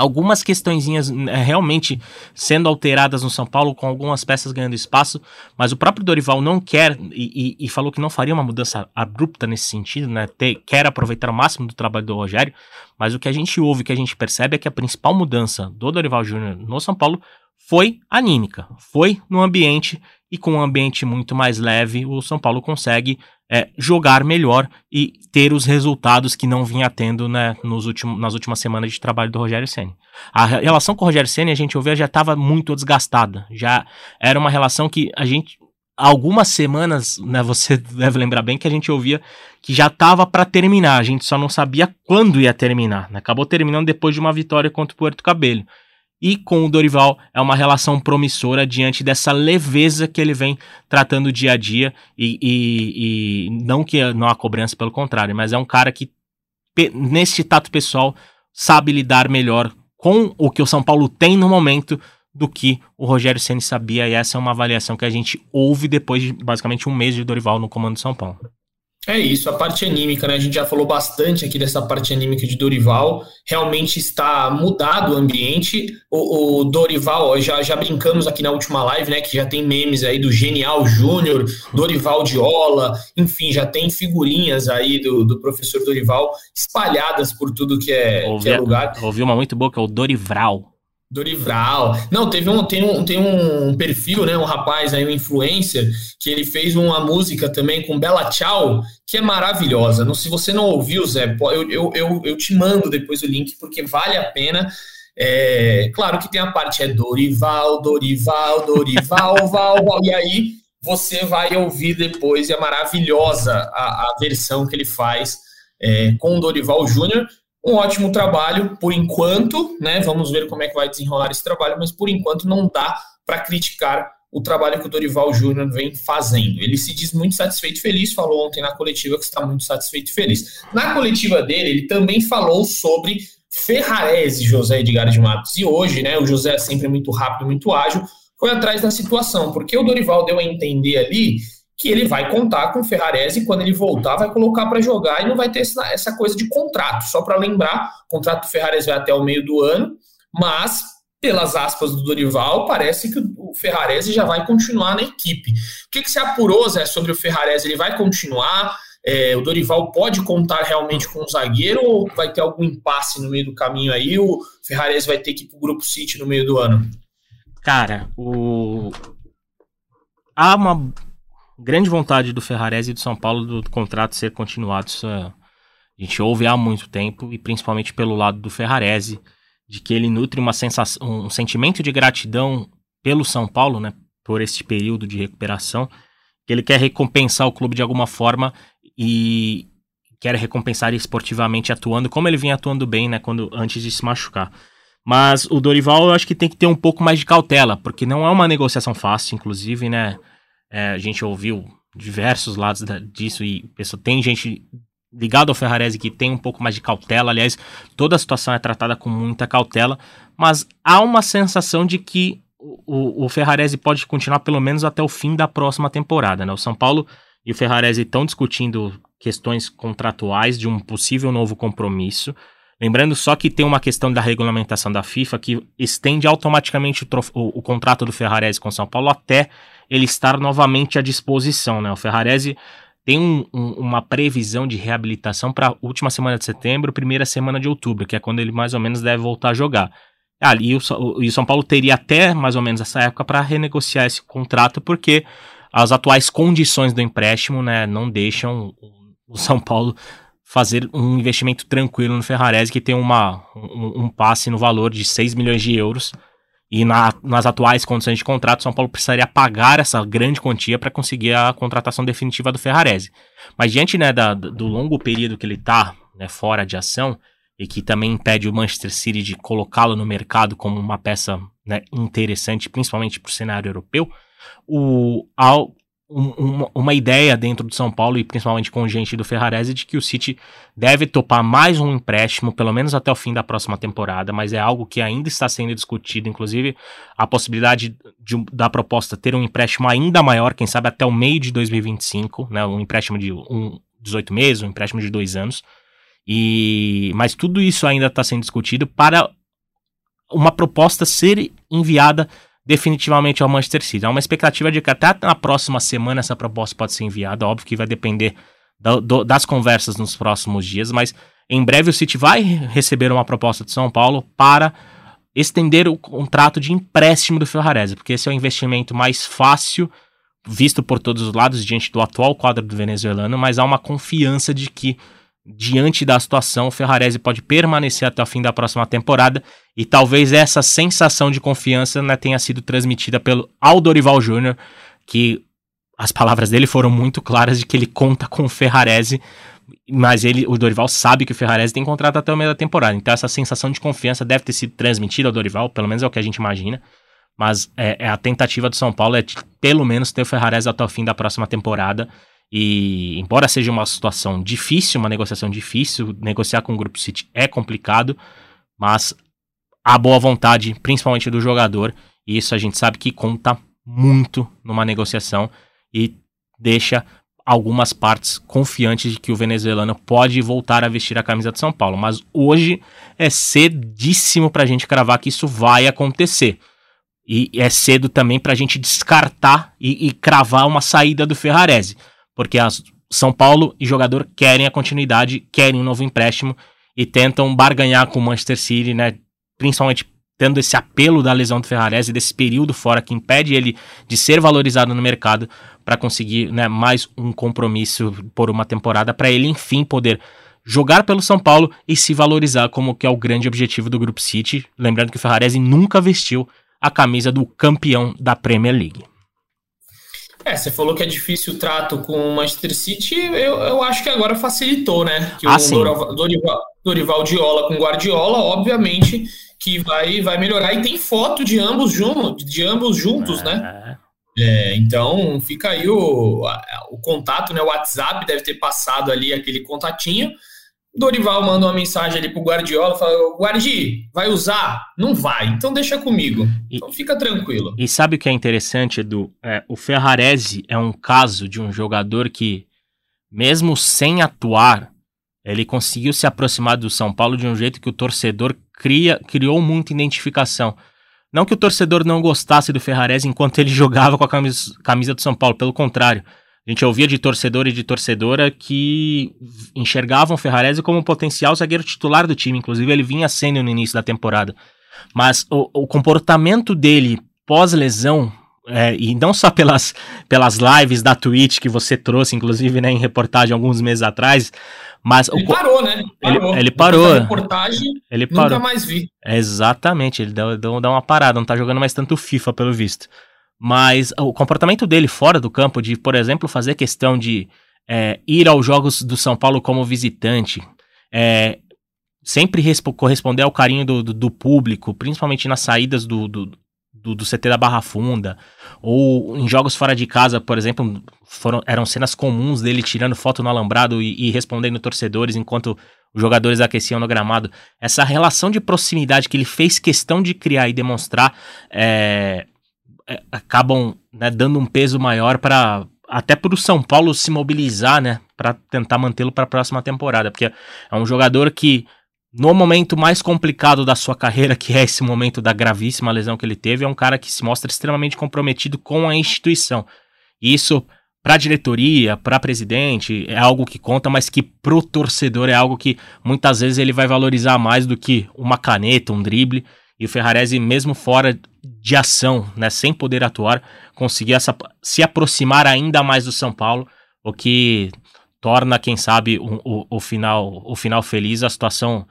algumas questõezinhas né, realmente sendo alteradas no São Paulo, com algumas peças ganhando espaço, mas o próprio Dorival não quer e, e, e falou que não faria uma mudança abrupta nesse sentido, né? Ter, quer aproveitar o máximo do trabalho do Rogério, mas o que a gente ouve, o que a gente percebe é que a principal mudança do Dorival Júnior no São Paulo foi anímica, foi no ambiente e com um ambiente muito mais leve, o São Paulo consegue é, jogar melhor e ter os resultados que não vinha tendo né, nos últimos, nas últimas semanas de trabalho do Rogério Ceni. A relação com o Rogério Ceni a gente ouvia já estava muito desgastada, já era uma relação que a gente algumas semanas, né, você deve lembrar bem que a gente ouvia que já estava para terminar, a gente só não sabia quando ia terminar. Né? Acabou terminando depois de uma vitória contra o Puerto Cabello e com o Dorival é uma relação promissora diante dessa leveza que ele vem tratando dia a dia e, e, e não que não há cobrança, pelo contrário, mas é um cara que nesse tato pessoal sabe lidar melhor com o que o São Paulo tem no momento do que o Rogério Ceni sabia e essa é uma avaliação que a gente ouve depois de basicamente um mês de Dorival no comando de São Paulo. É isso, a parte anímica, né? A gente já falou bastante aqui dessa parte anímica de Dorival. Realmente está mudado o ambiente. O, o Dorival, já, já brincamos aqui na última live, né? Que já tem memes aí do Genial Júnior, Dorival Diola, enfim, já tem figurinhas aí do, do professor Dorival espalhadas por tudo que é, ouvi, que é lugar. Ouvi uma muito boa que é o Dorival. Dorival. Não, teve um, tem um, tem um perfil, né? Um rapaz aí, um influencer, que ele fez uma música também com Bela Tchau, que é maravilhosa. Não, se você não ouviu, Zé, eu, eu, eu, eu te mando depois o link, porque vale a pena. É, claro que tem a parte é Dorival, Dorival, Dorival, Val, Val, e aí você vai ouvir depois, e é maravilhosa a, a versão que ele faz é, com o Dorival Júnior um ótimo trabalho por enquanto, né? Vamos ver como é que vai desenrolar esse trabalho, mas por enquanto não dá para criticar o trabalho que o Dorival Júnior vem fazendo. Ele se diz muito satisfeito e feliz, falou ontem na coletiva que está muito satisfeito e feliz. Na coletiva dele, ele também falou sobre Ferrarese, José Edgar de Matos. E hoje, né, o José é sempre muito rápido, muito ágil, foi atrás da situação, porque o Dorival deu a entender ali que ele vai contar com o Ferrarese quando ele voltar vai colocar para jogar e não vai ter essa, essa coisa de contrato. Só para lembrar, o contrato do Ferrarese vai até o meio do ano, mas pelas aspas do Dorival, parece que o Ferrarese já vai continuar na equipe. O que, que se apurou, Zé, sobre o Ferrarese? Ele vai continuar? É, o Dorival pode contar realmente com o zagueiro ou vai ter algum impasse no meio do caminho aí? O Ferrarese vai ter que ir para o Grupo City no meio do ano? Cara, o... há uma grande vontade do Ferrarese e do São Paulo do, do contrato ser continuado. Isso é, a gente ouve há muito tempo, e principalmente pelo lado do Ferrarese, de que ele nutre uma sensação, um sentimento de gratidão pelo São Paulo, né, por esse período de recuperação, que ele quer recompensar o clube de alguma forma e quer recompensar esportivamente atuando como ele vinha atuando bem, né, quando antes de se machucar. Mas o Dorival eu acho que tem que ter um pouco mais de cautela, porque não é uma negociação fácil, inclusive, né? É, a gente ouviu diversos lados da, disso e pessoa, tem gente ligada ao Ferrarese que tem um pouco mais de cautela. Aliás, toda a situação é tratada com muita cautela, mas há uma sensação de que o, o Ferrarese pode continuar pelo menos até o fim da próxima temporada. Né? O São Paulo e o Ferrarese estão discutindo questões contratuais de um possível novo compromisso. Lembrando só que tem uma questão da regulamentação da FIFA que estende automaticamente o, o, o contrato do Ferrarese com São Paulo até ele estar novamente à disposição. Né? O Ferrarese tem um, um, uma previsão de reabilitação para a última semana de setembro, primeira semana de outubro, que é quando ele mais ou menos deve voltar a jogar. Ah, o, o, São Paulo teria até mais ou menos essa época para renegociar esse contrato, porque as atuais condições do empréstimo né, não deixam o São Paulo fazer um investimento tranquilo no Ferrarese, que tem uma, um, um passe no valor de 6 milhões de euros e na, nas atuais condições de contrato, São Paulo precisaria pagar essa grande quantia para conseguir a contratação definitiva do Ferrarese. Mas diante né, da, do longo período que ele está né, fora de ação, e que também impede o Manchester City de colocá-lo no mercado como uma peça né, interessante, principalmente para o cenário europeu, o, ao, um, uma ideia dentro do São Paulo e principalmente com gente do Ferrarese de que o City deve topar mais um empréstimo, pelo menos até o fim da próxima temporada, mas é algo que ainda está sendo discutido, inclusive a possibilidade de, da proposta ter um empréstimo ainda maior, quem sabe até o meio de 2025, né, um empréstimo de um, 18 meses, um empréstimo de dois anos, e mas tudo isso ainda está sendo discutido para uma proposta ser enviada definitivamente ao Manchester City. Há uma expectativa de que até na próxima semana essa proposta pode ser enviada. Óbvio que vai depender do, do, das conversas nos próximos dias, mas em breve o City vai receber uma proposta de São Paulo para estender o contrato de empréstimo do Ferrarese, porque esse é o investimento mais fácil visto por todos os lados diante do atual quadro do venezuelano, mas há uma confiança de que diante da situação, o Ferrarese pode permanecer até o fim da próxima temporada e talvez essa sensação de confiança né, tenha sido transmitida pelo Aldorival Júnior, que as palavras dele foram muito claras de que ele conta com o Ferrarese, mas ele, o Dorival sabe que o Ferrarese tem contrato até o meio da temporada. Então essa sensação de confiança deve ter sido transmitida ao Dorival, pelo menos é o que a gente imagina. Mas é, é a tentativa do São Paulo é de, pelo menos ter o Ferrarese até o fim da próxima temporada e embora seja uma situação difícil, uma negociação difícil, negociar com o Grupo City é complicado, mas a boa vontade, principalmente do jogador, e isso a gente sabe que conta muito numa negociação e deixa algumas partes confiantes de que o venezuelano pode voltar a vestir a camisa de São Paulo. Mas hoje é cedíssimo para a gente cravar que isso vai acontecer. E é cedo também para a gente descartar e, e cravar uma saída do Ferrarese porque as São Paulo e jogador querem a continuidade, querem um novo empréstimo e tentam barganhar com o Manchester City, né? Principalmente tendo esse apelo da lesão do Ferrarese, desse período fora que impede ele de ser valorizado no mercado para conseguir né, mais um compromisso por uma temporada, para ele enfim poder jogar pelo São Paulo e se valorizar como que é o grande objetivo do Grupo City. Lembrando que o Ferrarese nunca vestiu a camisa do campeão da Premier League. É, você falou que é difícil o trato com o Manchester City, eu, eu acho que agora facilitou, né? Que ah, o sim. Dorival, Dorival, Dorival Diola com Guardiola, obviamente que vai, vai melhorar. E tem foto de ambos, juntos, de ambos juntos, né? é. né? É, então fica aí o, o contato, né? O WhatsApp deve ter passado ali aquele contatinho. Dorival manda uma mensagem ali pro Guardiola, fala, Guardi, vai usar? Não vai, então deixa comigo. Então fica tranquilo. E sabe o que é interessante, Edu? É, o Ferrarese é um caso de um jogador que, mesmo sem atuar, ele conseguiu se aproximar do São Paulo de um jeito que o torcedor cria, criou muita identificação. Não que o torcedor não gostasse do Ferrarese enquanto ele jogava com a camisa, camisa do São Paulo, pelo contrário. A gente ouvia de torcedor e de torcedora que enxergavam o Ferrarese como um potencial zagueiro titular do time. Inclusive, ele vinha sendo no início da temporada. Mas o, o comportamento dele pós-lesão, é, e não só pelas, pelas lives da Twitch que você trouxe, inclusive né, em reportagem alguns meses atrás, mas ele o, parou, né? Parou. Ele, ele parou. reportagem, ele nunca parou. mais vi. Exatamente, ele deu, deu uma parada, não tá jogando mais tanto FIFA, pelo visto. Mas o comportamento dele fora do campo, de, por exemplo, fazer questão de é, ir aos jogos do São Paulo como visitante, é, sempre corresponder ao carinho do, do, do, público, principalmente nas saídas do, do, do, CT da Barra Funda, ou em jogos fora de casa, por exemplo, foram, eram cenas comuns dele tirando foto no alambrado e, e respondendo torcedores enquanto os jogadores aqueciam no gramado. Essa relação de proximidade que ele fez questão de criar e demonstrar é, acabam né, dando um peso maior para até para o São Paulo se mobilizar, né, para tentar mantê-lo para a próxima temporada, porque é um jogador que no momento mais complicado da sua carreira, que é esse momento da gravíssima lesão que ele teve, é um cara que se mostra extremamente comprometido com a instituição. E isso para a diretoria, para presidente, é algo que conta, mas que pro torcedor é algo que muitas vezes ele vai valorizar mais do que uma caneta, um drible. E o Ferrarese, mesmo fora de ação, né, sem poder atuar, conseguir essa, se aproximar ainda mais do São Paulo, o que torna, quem sabe, o, o, o, final, o final feliz, a situação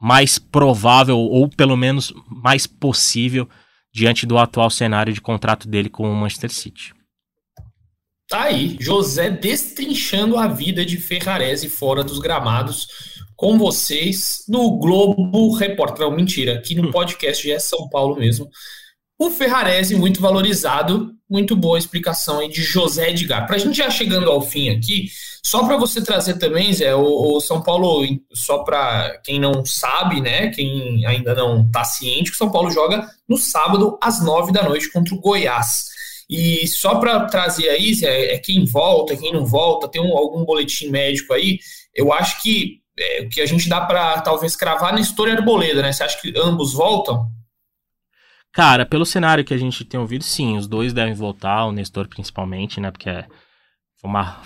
mais provável, ou pelo menos mais possível, diante do atual cenário de contrato dele com o Manchester City. Tá aí, José destrinchando a vida de Ferrarese fora dos gramados com vocês no Globo Repórter. Não, mentira, aqui no podcast é São Paulo mesmo. O Ferrarese muito valorizado, muito boa explicação aí de José Edgar. Para a gente já chegando ao fim aqui, só para você trazer também, Zé, o, o São Paulo, só para quem não sabe, né, quem ainda não está ciente, o São Paulo joga no sábado às nove da noite contra o Goiás. E só para trazer aí, Zé, é quem volta, quem não volta, tem um, algum boletim médico aí, eu acho que é, o que a gente dá para talvez cravar na história Arboleda, né? Você acha que ambos voltam? Cara, pelo cenário que a gente tem ouvido, sim, os dois devem voltar, o Nestor principalmente, né? Porque é uma,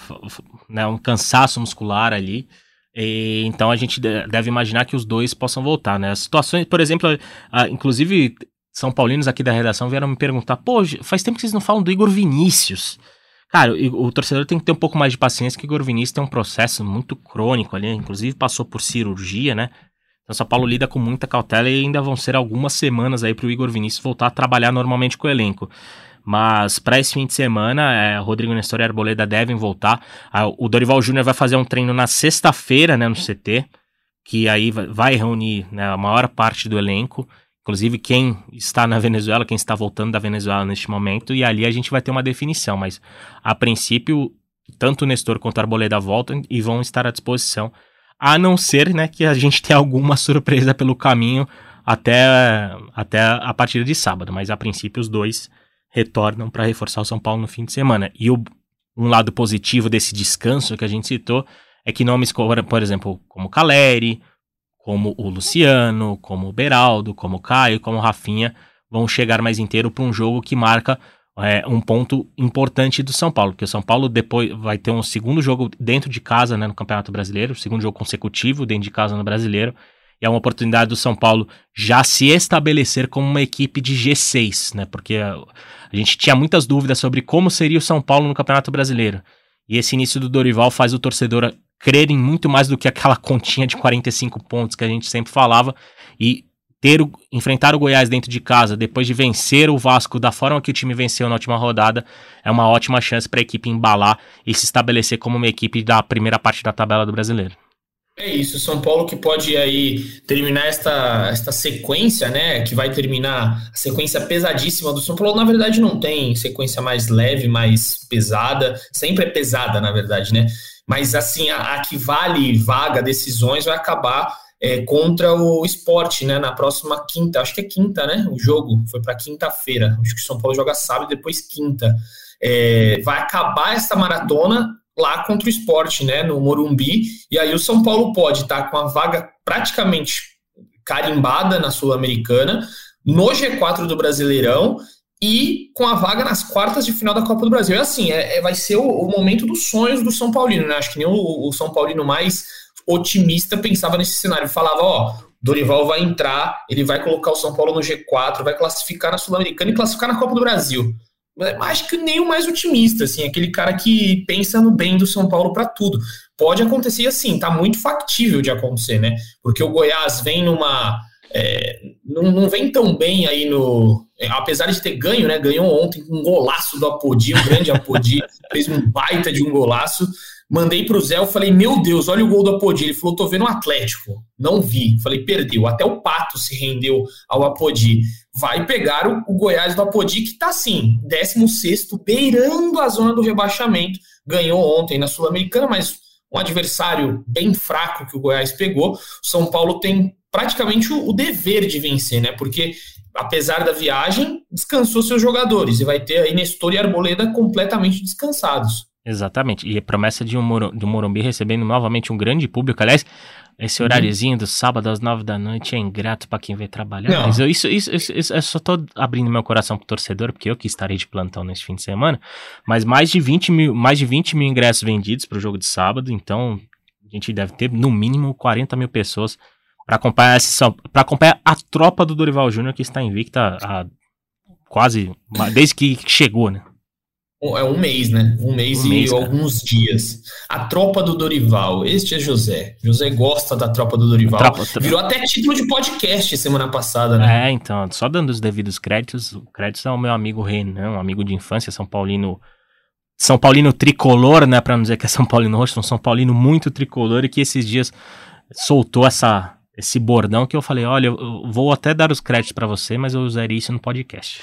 né, um cansaço muscular ali. E, então a gente deve imaginar que os dois possam voltar, né? As situações, por exemplo, inclusive São Paulinos aqui da redação vieram me perguntar: pô, faz tempo que vocês não falam do Igor Vinícius. Cara, o, torcedor tem que ter um pouco mais de paciência, que o Igor Vinícius tem um processo muito crônico ali, inclusive passou por cirurgia, né? Então, São Paulo lida com muita cautela e ainda vão ser algumas semanas aí para o Igor Vinícius voltar a trabalhar normalmente com o elenco. Mas para esse fim de semana, é, Rodrigo Nestor e Arboleda devem voltar. O Dorival Júnior vai fazer um treino na sexta-feira, né, no CT, que aí vai reunir né, a maior parte do elenco. Inclusive quem está na Venezuela, quem está voltando da Venezuela neste momento, e ali a gente vai ter uma definição, mas a princípio, tanto o Nestor quanto o Arboleda voltam e vão estar à disposição, a não ser né, que a gente tenha alguma surpresa pelo caminho até, até a partir de sábado, mas a princípio os dois retornam para reforçar o São Paulo no fim de semana. E o, um lado positivo desse descanso que a gente citou é que nomes, por exemplo, como Caleri, como o Luciano, como o Beraldo, como o Caio, como o Rafinha, vão chegar mais inteiro para um jogo que marca é, um ponto importante do São Paulo, porque o São Paulo depois vai ter um segundo jogo dentro de casa né, no Campeonato Brasileiro, segundo jogo consecutivo dentro de casa no Brasileiro, e é uma oportunidade do São Paulo já se estabelecer como uma equipe de G6, né? Porque a, a gente tinha muitas dúvidas sobre como seria o São Paulo no Campeonato Brasileiro. E esse início do Dorival faz o torcedor crer em muito mais do que aquela continha de 45 pontos que a gente sempre falava e ter o, enfrentar o Goiás dentro de casa depois de vencer o Vasco da forma que o time venceu na última rodada é uma ótima chance para a equipe embalar e se estabelecer como uma equipe da primeira parte da tabela do brasileiro. É isso, São Paulo que pode aí terminar esta, esta sequência, né? Que vai terminar a sequência pesadíssima do São Paulo. Na verdade, não tem sequência mais leve, mais pesada. Sempre é pesada, na verdade, né? Mas assim, a, a que vale vaga, decisões, vai acabar é, contra o esporte, né? Na próxima quinta, acho que é quinta, né? O jogo foi para quinta-feira. Acho que o São Paulo joga sábado depois quinta. É, vai acabar essa maratona lá contra o esporte, né? No Morumbi. E aí o São Paulo pode estar tá com a vaga praticamente carimbada na Sul-Americana, no G4 do Brasileirão e com a vaga nas quartas de final da Copa do Brasil. É assim, é, é vai ser o, o, momento dos sonhos do São Paulino, né? Acho que nem o, o São Paulino mais otimista pensava nesse cenário. Falava, ó, Dorival vai entrar, ele vai colocar o São Paulo no G4, vai classificar na Sul-Americana e classificar na Copa do Brasil. Acho que nem o mais otimista, assim, aquele cara que pensa no bem do São Paulo para tudo. Pode acontecer assim, tá muito factível de acontecer, né? Porque o Goiás vem numa. É, não, não, vem tão bem aí no. É, apesar de ter ganho, né? Ganhou ontem com um golaço do Apodi, um grande Apodi, fez um baita de um golaço. Mandei pro Zé, eu falei, meu Deus, olha o gol do Apodi. Ele falou, tô vendo o Atlético. Não vi. Falei, perdeu. Até o Pato se rendeu ao Apodi. Vai pegar o, o Goiás do Apodi, que tá assim, 16 beirando a zona do rebaixamento. Ganhou ontem na Sul-Americana, mas um adversário bem fraco que o Goiás pegou. São Paulo tem praticamente o, o dever de vencer, né? Porque apesar da viagem, descansou seus jogadores e vai ter aí Nestor e Arboleda completamente descansados. Exatamente. E a promessa de um do Morumbi recebendo novamente um grande público. Aliás, esse uhum. horáriozinho do sábado às nove da noite é ingrato para quem vem trabalhar. Não. Mas eu, isso, isso, isso, isso, eu só tô abrindo meu coração pro torcedor, porque eu que estarei de plantão nesse fim de semana. Mas mais de 20 mil, mais de 20 mil ingressos vendidos pro jogo de sábado. Então, a gente deve ter no mínimo 40 mil pessoas para acompanhar essa, para acompanhar a tropa do Dorival Júnior que está invicta há quase desde que chegou, né? É um mês, né? Um mês um e mês, alguns dias. A tropa do Dorival. Este é José. José gosta da tropa do Dorival. Tropa, Virou até título de podcast semana passada, né? É, então, só dando os devidos créditos. Créditos ao meu amigo Renan, um amigo de infância, São Paulino. São Paulino tricolor, né? Pra não dizer que é São Paulino roxo, um São Paulino muito tricolor e que esses dias soltou essa, esse bordão que eu falei: olha, eu vou até dar os créditos para você, mas eu usaria isso no podcast.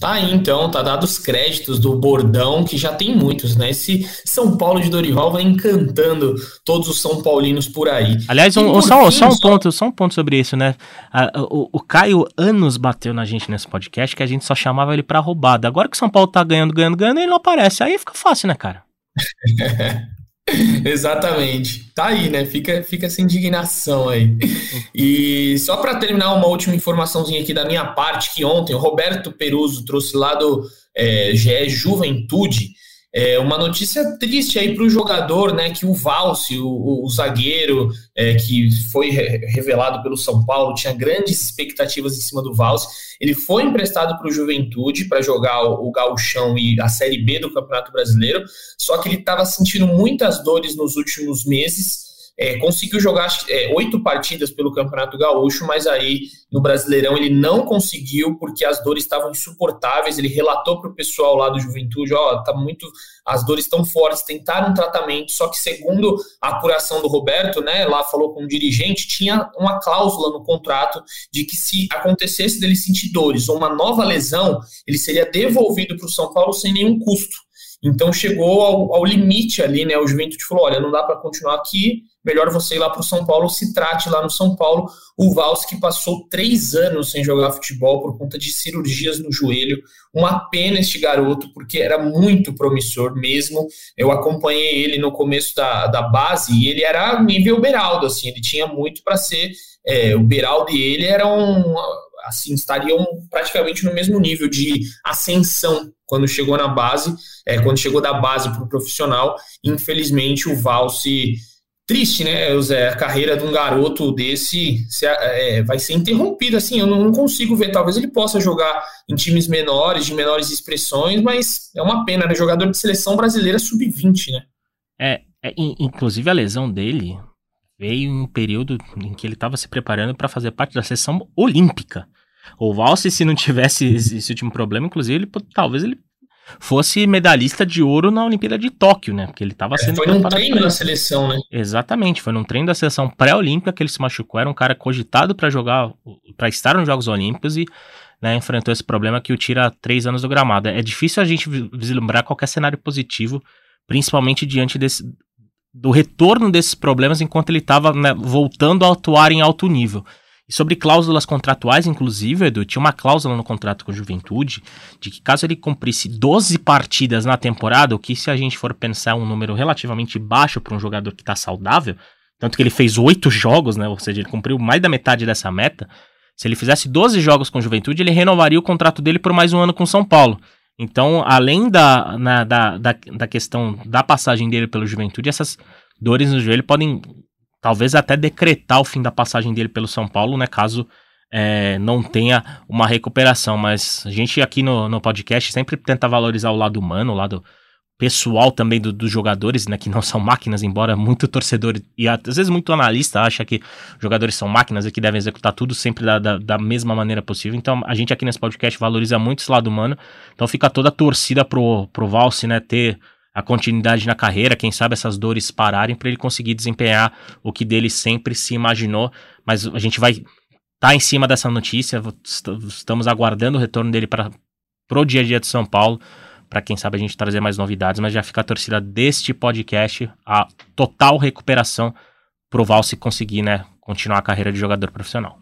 Tá aí então, tá dado os créditos do bordão, que já tem muitos, né? Esse São Paulo de Dorival vai encantando todos os São Paulinos por aí. Aliás, um, só, fim, só, um ponto, só um ponto sobre isso, né? o, o, Caio anos bateu na gente nesse podcast que a gente só chamava ele pra roubada. Agora que o São Paulo tá ganhando, ganhando, ganhando, ele não aparece. Aí fica fácil, né, cara? Exatamente. Tá aí, né? Fica, fica essa indignação aí. E só para terminar, uma última informaçãozinha aqui da minha parte, que ontem o Roberto Peruso trouxe lá do é, GE Juventude é uma notícia triste aí para o jogador, né? Que o Valse, o, o zagueiro é, que foi revelado pelo São Paulo, tinha grandes expectativas em cima do Valse. Ele foi emprestado para o Juventude para jogar o, o Gauchão e a Série B do Campeonato Brasileiro, só que ele estava sentindo muitas dores nos últimos meses é, conseguiu jogar é, oito partidas pelo Campeonato Gaúcho, mas aí no Brasileirão ele não conseguiu porque as dores estavam insuportáveis. Ele relatou para o pessoal lá do Juventude: ó, tá muito, as dores estão fortes. Tentaram um tratamento, só que segundo a apuração do Roberto, né, lá falou com o dirigente, tinha uma cláusula no contrato de que se acontecesse dele sentir dores ou uma nova lesão, ele seria devolvido para o São Paulo sem nenhum custo. Então chegou ao, ao limite ali, né? O Juventude falou: olha, não dá para continuar aqui, melhor você ir lá para o São Paulo, se trate lá no São Paulo. O Vals que passou três anos sem jogar futebol por conta de cirurgias no joelho. Uma pena este garoto, porque era muito promissor mesmo. Eu acompanhei ele no começo da, da base e ele era nível Beraldo, assim, ele tinha muito para ser. É, o Beraldo e ele eram assim, estariam praticamente no mesmo nível de ascensão quando chegou na base, é, quando chegou da base para o profissional. Infelizmente, o Valse triste, né, Zé? A carreira de um garoto desse se, é, vai ser interrompida. Assim, eu não, não, consigo ver. Talvez ele possa jogar em times menores, de menores expressões, mas é uma pena, né? Jogador de seleção brasileira sub-20, né? É, é, inclusive a lesão dele veio em um período em que ele estava se preparando para fazer parte da seleção olímpica. O Valse, se não tivesse esse último problema, inclusive, ele, talvez ele fosse medalhista de ouro na Olimpíada de Tóquio, né? Porque ele estava é, sendo. Foi num treino da seleção, né? Exatamente, foi num treino da seleção pré-olímpica que ele se machucou. Era um cara cogitado para jogar, para estar nos Jogos Olímpicos e né, enfrentou esse problema que o tira três anos do gramado. É difícil a gente vislumbrar qualquer cenário positivo, principalmente diante desse, do retorno desses problemas enquanto ele estava né, voltando a atuar em alto nível. E sobre cláusulas contratuais, inclusive, Edu, tinha uma cláusula no contrato com a Juventude de que caso ele cumprisse 12 partidas na temporada, o que se a gente for pensar é um número relativamente baixo para um jogador que está saudável, tanto que ele fez oito jogos, né? Ou seja, ele cumpriu mais da metade dessa meta. Se ele fizesse 12 jogos com a Juventude, ele renovaria o contrato dele por mais um ano com São Paulo. Então, além da, na, da, da, da questão da passagem dele pelo Juventude, essas dores no joelho podem talvez até decretar o fim da passagem dele pelo São Paulo, né? Caso é, não tenha uma recuperação. Mas a gente aqui no, no podcast sempre tenta valorizar o lado humano, o lado pessoal também do, dos jogadores, né? Que não são máquinas, embora muito torcedor e às vezes muito analista acha que jogadores são máquinas e que devem executar tudo sempre da, da, da, mesma maneira possível. Então a gente aqui nesse podcast valoriza muito esse lado humano. Então fica toda a torcida pro, pro Valse, né? Ter a continuidade na carreira, quem sabe essas dores pararem para ele conseguir desempenhar o que dele sempre se imaginou. Mas a gente vai estar tá em cima dessa notícia, estamos aguardando o retorno dele para o dia a dia de São Paulo, para quem sabe a gente trazer mais novidades, mas já fica a torcida deste podcast, a total recuperação pro Valse conseguir, né, continuar a carreira de jogador profissional.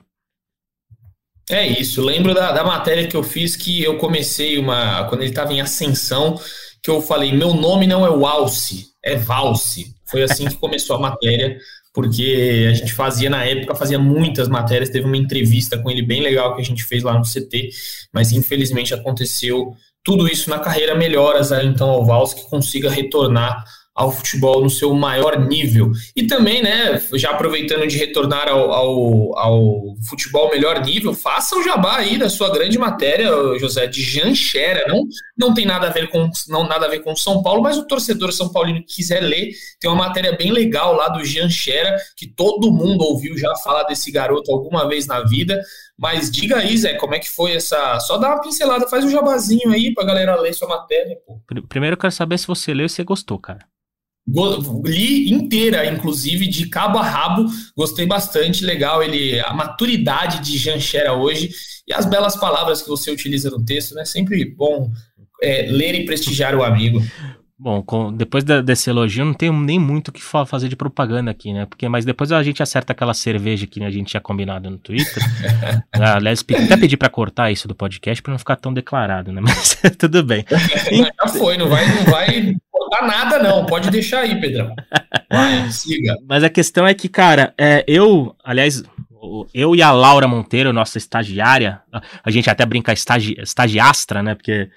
É isso, lembro da, da matéria que eu fiz que eu comecei uma. Quando ele estava em ascensão, que eu falei: meu nome não é Walse, é Valse. Foi assim que começou a matéria, porque a gente fazia na época, fazia muitas matérias. Teve uma entrevista com ele bem legal que a gente fez lá no CT, mas infelizmente aconteceu tudo isso na carreira. Melhoras aí, então ao Valse que consiga retornar ao futebol no seu maior nível. E também, né, já aproveitando de retornar ao, ao, ao futebol melhor nível, faça o jabá aí da sua grande matéria, José, de Jean Xera. Não, não tem nada a ver com não nada a ver com São Paulo, mas o torcedor são paulino que quiser ler, tem uma matéria bem legal lá do Jean Xera, que todo mundo ouviu já falar desse garoto alguma vez na vida. Mas diga aí, Zé, como é que foi essa. Só dá uma pincelada, faz um jabazinho aí pra galera ler sua matéria, pô. Primeiro eu quero saber se você leu e se gostou, cara. Li inteira, inclusive, de cabo a rabo. Gostei bastante, legal. Ele, a maturidade de Jean Xera hoje e as belas palavras que você utiliza no texto, né? Sempre bom é, ler e prestigiar o amigo. Bom, com, depois da, desse elogio, não tenho nem muito o que fazer de propaganda aqui, né? Porque, mas depois a gente acerta aquela cerveja que a gente tinha combinado no Twitter. Ah, aliás, até pedi para cortar isso do podcast para não ficar tão declarado, né? Mas tudo bem. Já foi, não vai, não vai cortar nada, não. Pode deixar aí, Pedrão. Vai, siga. Mas a questão é que, cara, é, eu, aliás, eu e a Laura Monteiro, nossa estagiária, a gente até brinca estagi, estagiastra, né? Porque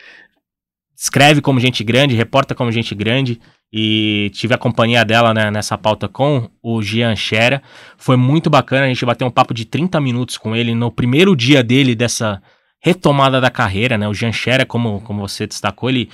escreve como gente grande, reporta como gente grande. E tive a companhia dela né, nessa pauta com o Jean Xera. Foi muito bacana, a gente bateu um papo de 30 minutos com ele no primeiro dia dele dessa retomada da carreira, né? O Jean Xera, como, como você destacou, ele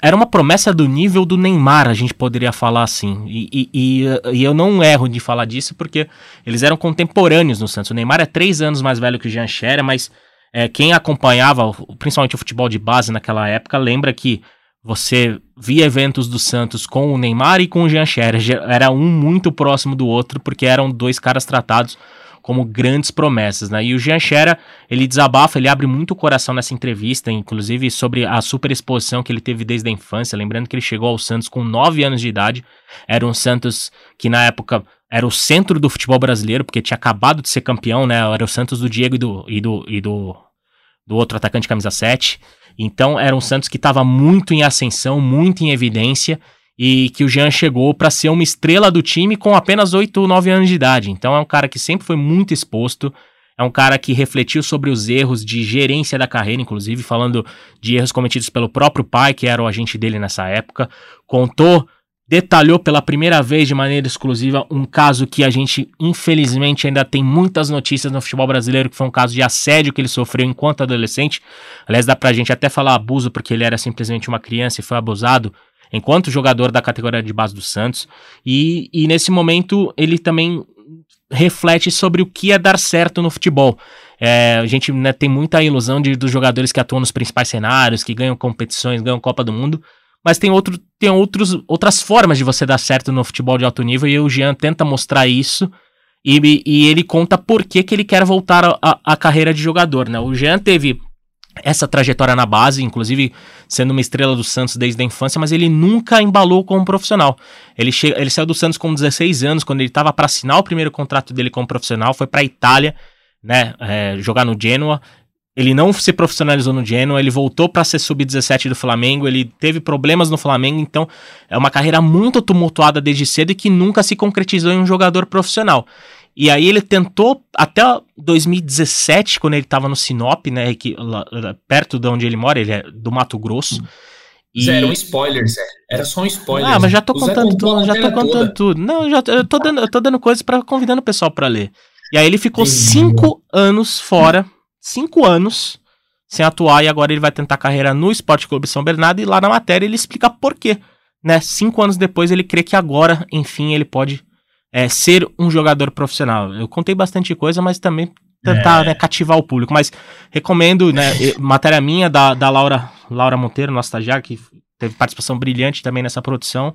era uma promessa do nível do Neymar, a gente poderia falar assim. E, e, e, e, eu não erro de falar disso porque eles eram contemporâneos no Santos. O Neymar é três anos mais velho que o Jean Xera, mas é, quem acompanhava, principalmente o futebol de base naquela época, lembra que você via eventos do Santos com o Neymar e com o Jean Scherer. Era um muito próximo do outro, porque eram dois caras tratados como grandes promessas, né? E o Jean Scherer, ele desabafa, ele abre muito o coração nessa entrevista, inclusive sobre a super exposição que ele teve desde a infância, lembrando que ele chegou ao Santos com 9 anos de idade, era um Santos que na época era o centro do futebol brasileiro, porque tinha acabado de ser campeão, né? Era o Santos do Diego e do, e do, e do do outro atacante camisa 7. Então era um Santos que estava muito em ascensão, muito em evidência e que o Jean chegou para ser uma estrela do time com apenas 8 ou 9 anos de idade. Então é um cara que sempre foi muito exposto, é um cara que refletiu sobre os erros de gerência da carreira, inclusive falando de erros cometidos pelo próprio pai, que era o agente dele nessa época, contou detalhou pela primeira vez de maneira exclusiva um caso que a gente, infelizmente, ainda tem muitas notícias no futebol brasileiro, que foi um caso de assédio que ele sofreu enquanto adolescente. Aliás, dá pra gente até falar abuso, porque ele era simplesmente uma criança e foi abusado enquanto jogador da categoria de base do Santos. E, e nesse momento ele também reflete sobre o que é dar certo no futebol. É, a gente né, tem muita ilusão de, dos jogadores que atuam nos principais cenários, que ganham competições, ganham Copa do Mundo, mas tem, outro, tem outros, outras formas de você dar certo no futebol de alto nível e o Jean tenta mostrar isso e, e ele conta por que, que ele quer voltar à carreira de jogador. Né? O Jean teve essa trajetória na base, inclusive sendo uma estrela do Santos desde a infância, mas ele nunca embalou como profissional. Ele, che ele saiu do Santos com 16 anos, quando ele estava para assinar o primeiro contrato dele como profissional, foi para a Itália, né, é, jogar no Genoa, ele não se profissionalizou no Genoa, ele voltou para ser sub-17 do Flamengo, ele teve problemas no Flamengo, então é uma carreira muito tumultuada desde cedo e que nunca se concretizou em um jogador profissional. E aí ele tentou até 2017, quando ele estava no Sinop, né, que, lá, perto de onde ele mora, ele é do Mato Grosso. E... Zé, era um spoiler, Zé. Era só um spoiler. Ah, mas já tô contando tudo, já tô contando toda. tudo. Não, já eu tô dando, eu tô dando coisas para convidando o pessoal para ler. E aí ele ficou Entendi. cinco anos fora cinco anos sem atuar e agora ele vai tentar carreira no Esporte Clube São Bernardo e lá na matéria ele explica por quê. Né? Cinco anos depois ele crê que agora, enfim, ele pode é, ser um jogador profissional. Eu contei bastante coisa, mas também tentar é. né, cativar o público. Mas recomendo, né, matéria minha da, da Laura, Laura Monteiro, nossa estagiária, que teve participação brilhante também nessa produção.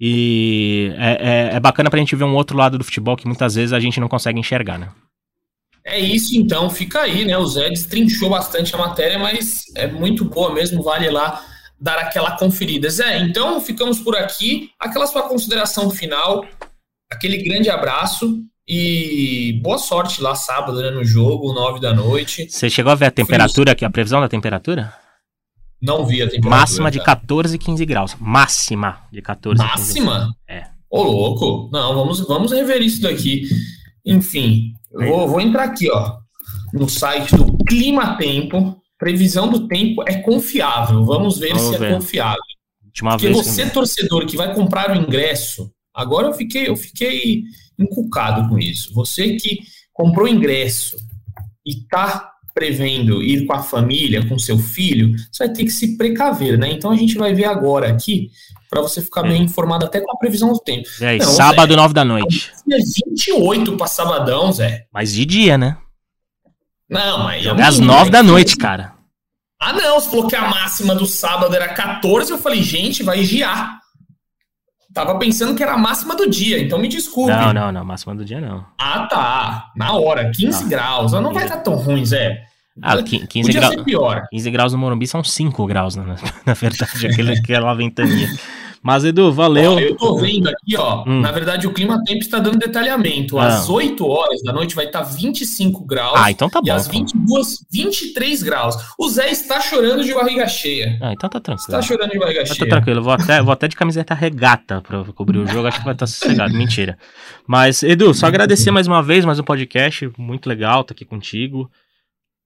E é, é, é bacana pra gente ver um outro lado do futebol que muitas vezes a gente não consegue enxergar, né? É isso então, fica aí, né? O Zé destrinchou bastante a matéria, mas é muito boa mesmo, vale lá dar aquela conferida. Zé, então ficamos por aqui. Aquela sua consideração final, aquele grande abraço e boa sorte lá sábado, né, no jogo, nove da noite. Você chegou a ver a temperatura aqui, a previsão da temperatura? Não vi a temperatura. Máxima de 14 e 15 graus. Máxima de 14 Máxima? É. Ô, louco. Não, vamos, vamos rever isso daqui. Enfim, Vou, vou entrar aqui, ó, no site do Clima Tempo. Previsão do tempo é confiável. Vamos ver Vamos se é ver. é confiável. Última Porque vez você, que... torcedor, que vai comprar o ingresso, agora eu fiquei, eu fiquei encucado com isso. Você que comprou ingresso e tá prevendo ir com a família, com seu filho, você vai ter que se precaver, né? Então a gente vai ver agora aqui para você ficar é. bem informado até com a previsão do tempo. Aí, Não, sábado, Zé, 9 da noite. É 28 para sabadão, Zé. Mas de dia, né? Não, mas. É às 9 da noite, cara. Ah, não. Você falou que a máxima do sábado era 14. Eu falei, gente, vai giar. Tava pensando que era a máxima do dia, então me desculpe. Não, não, não. Máxima do dia não. Ah, tá. Na hora, 15 não. graus. Não vai estar tão ruim, Zé. Ah, 15 graus. 15 graus no Morumbi são 5 graus, né? Na verdade, aquela ventania. Mas, Edu, valeu. Ó, eu tô vendo aqui, ó. Hum. Na verdade, o clima tempo está dando detalhamento. Às ah. 8 horas da noite vai estar tá 25 graus. Ah, então tá bom. E às 22, 23 graus. O Zé está chorando de barriga cheia. Ah, então tá tranquilo. Está chorando de barriga cheia. Tá tranquilo. Vou até, vou até de camiseta regata pra cobrir o jogo. Acho que vai estar tá sossegado. Mentira. Mas, Edu, só agradecer mais uma vez, mais um podcast. Muito legal tá aqui contigo.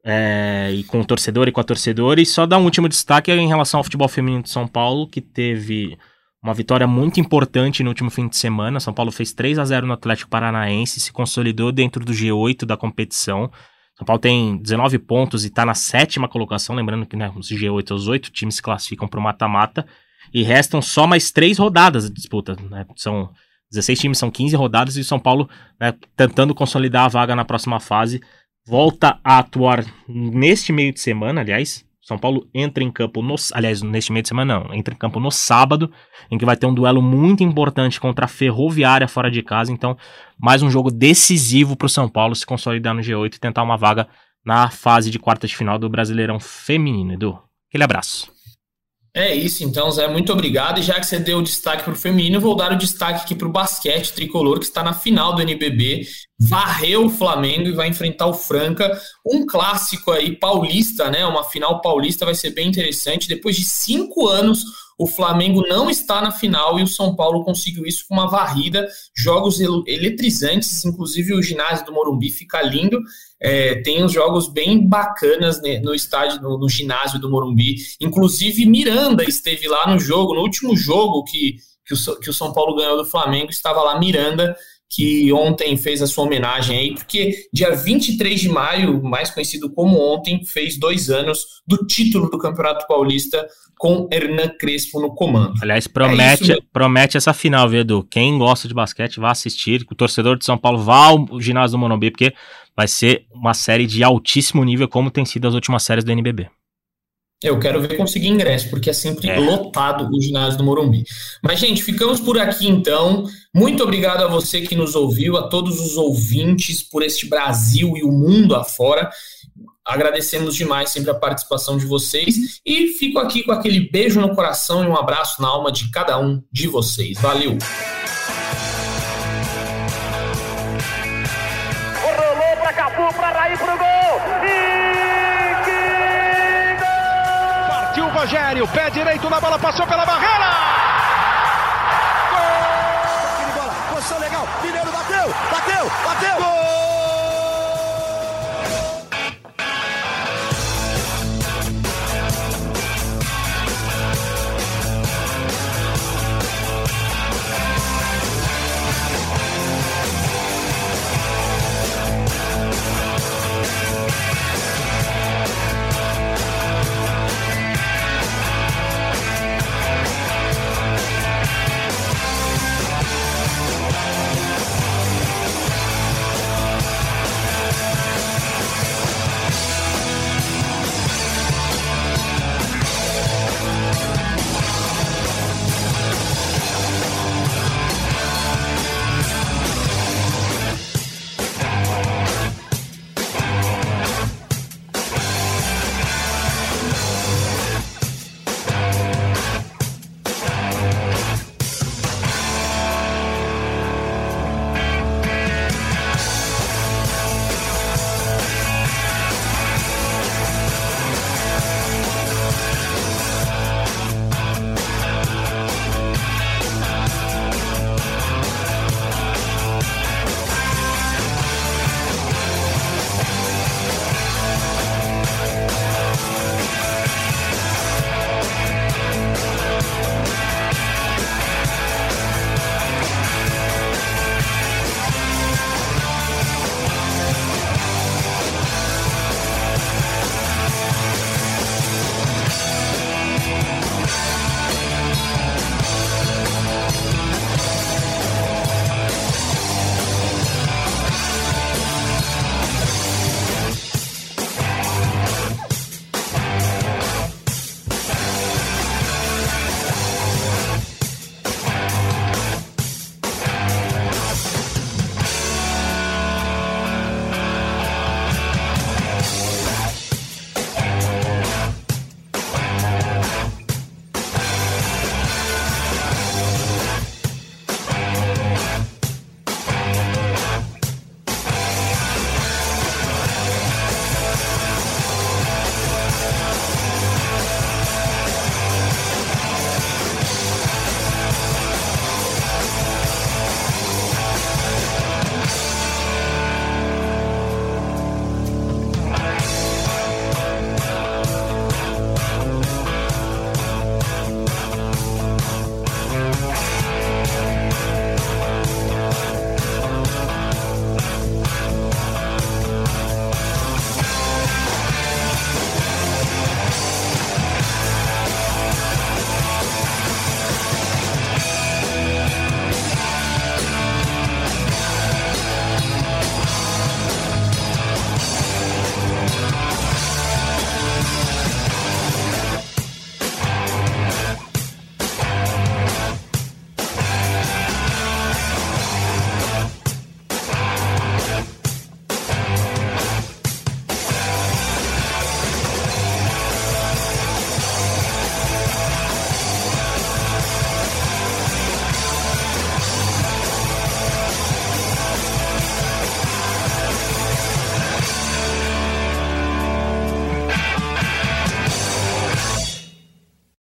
É, e com o torcedor e com a torcedora. E só dar um último destaque em relação ao futebol feminino de São Paulo, que teve uma vitória muito importante no último fim de semana. São Paulo fez 3 a 0 no Atlético Paranaense, se consolidou dentro do G8 da competição. São Paulo tem 19 pontos e está na sétima colocação. Lembrando que né, os G8, os oito times se classificam para o mata-mata. E restam só mais três rodadas de disputa. Né? São 16 times, são 15 rodadas e São Paulo né, tentando consolidar a vaga na próxima fase. Volta a atuar neste meio de semana, aliás, são Paulo entra em campo no, aliás, neste meio de semana não, entra em campo no sábado, em que vai ter um duelo muito importante contra a Ferroviária fora de casa, então mais um jogo decisivo para o São Paulo se consolidar no G8 e tentar uma vaga na fase de quartas de final do Brasileirão Feminino, Edu. Aquele abraço. É isso, então, Zé, muito obrigado. E já que você deu o destaque para o feminino, vou dar o destaque aqui para o basquete tricolor, que está na final do NBB, varreu o Flamengo e vai enfrentar o Franca. Um clássico aí paulista, né? Uma final paulista vai ser bem interessante. Depois de cinco anos, o Flamengo não está na final e o São Paulo conseguiu isso com uma varrida, jogos eletrizantes, inclusive o ginásio do Morumbi fica lindo. É, tem uns jogos bem bacanas né, no estádio, no, no, ginásio do Morumbi. Inclusive, Miranda esteve lá no jogo, no último jogo que, que o, que o São Paulo ganhou do Flamengo, estava lá Miranda, que ontem fez a sua homenagem aí, porque dia 23 de maio, mais conhecido como ontem, fez dois anos do título do Campeonato Paulista com Hernan Crespo no comando. Aliás, promete, é promete essa final, viu, Edu? Quem gosta de basquete, vá assistir. O torcedor de São Paulo vá ao ginásio do Monumbi, porque vai ser uma série de altíssimo nível, como tem sido as últimas séries do NBB. Eu quero ver conseguir ingresso, porque é sempre é. lotado o ginásio do Morumbi. Mas, gente, ficamos por aqui então. Muito obrigado a você que nos ouviu, a todos os ouvintes por este Brasil e o mundo afora. Agradecemos demais sempre a participação de vocês e fico aqui com aquele beijo no coração e um abraço na alma de cada um de vocês. Valeu! Rolou para Cafu, para Raí, pro gol! Rogério, pé direito na bola, passou pela barreira!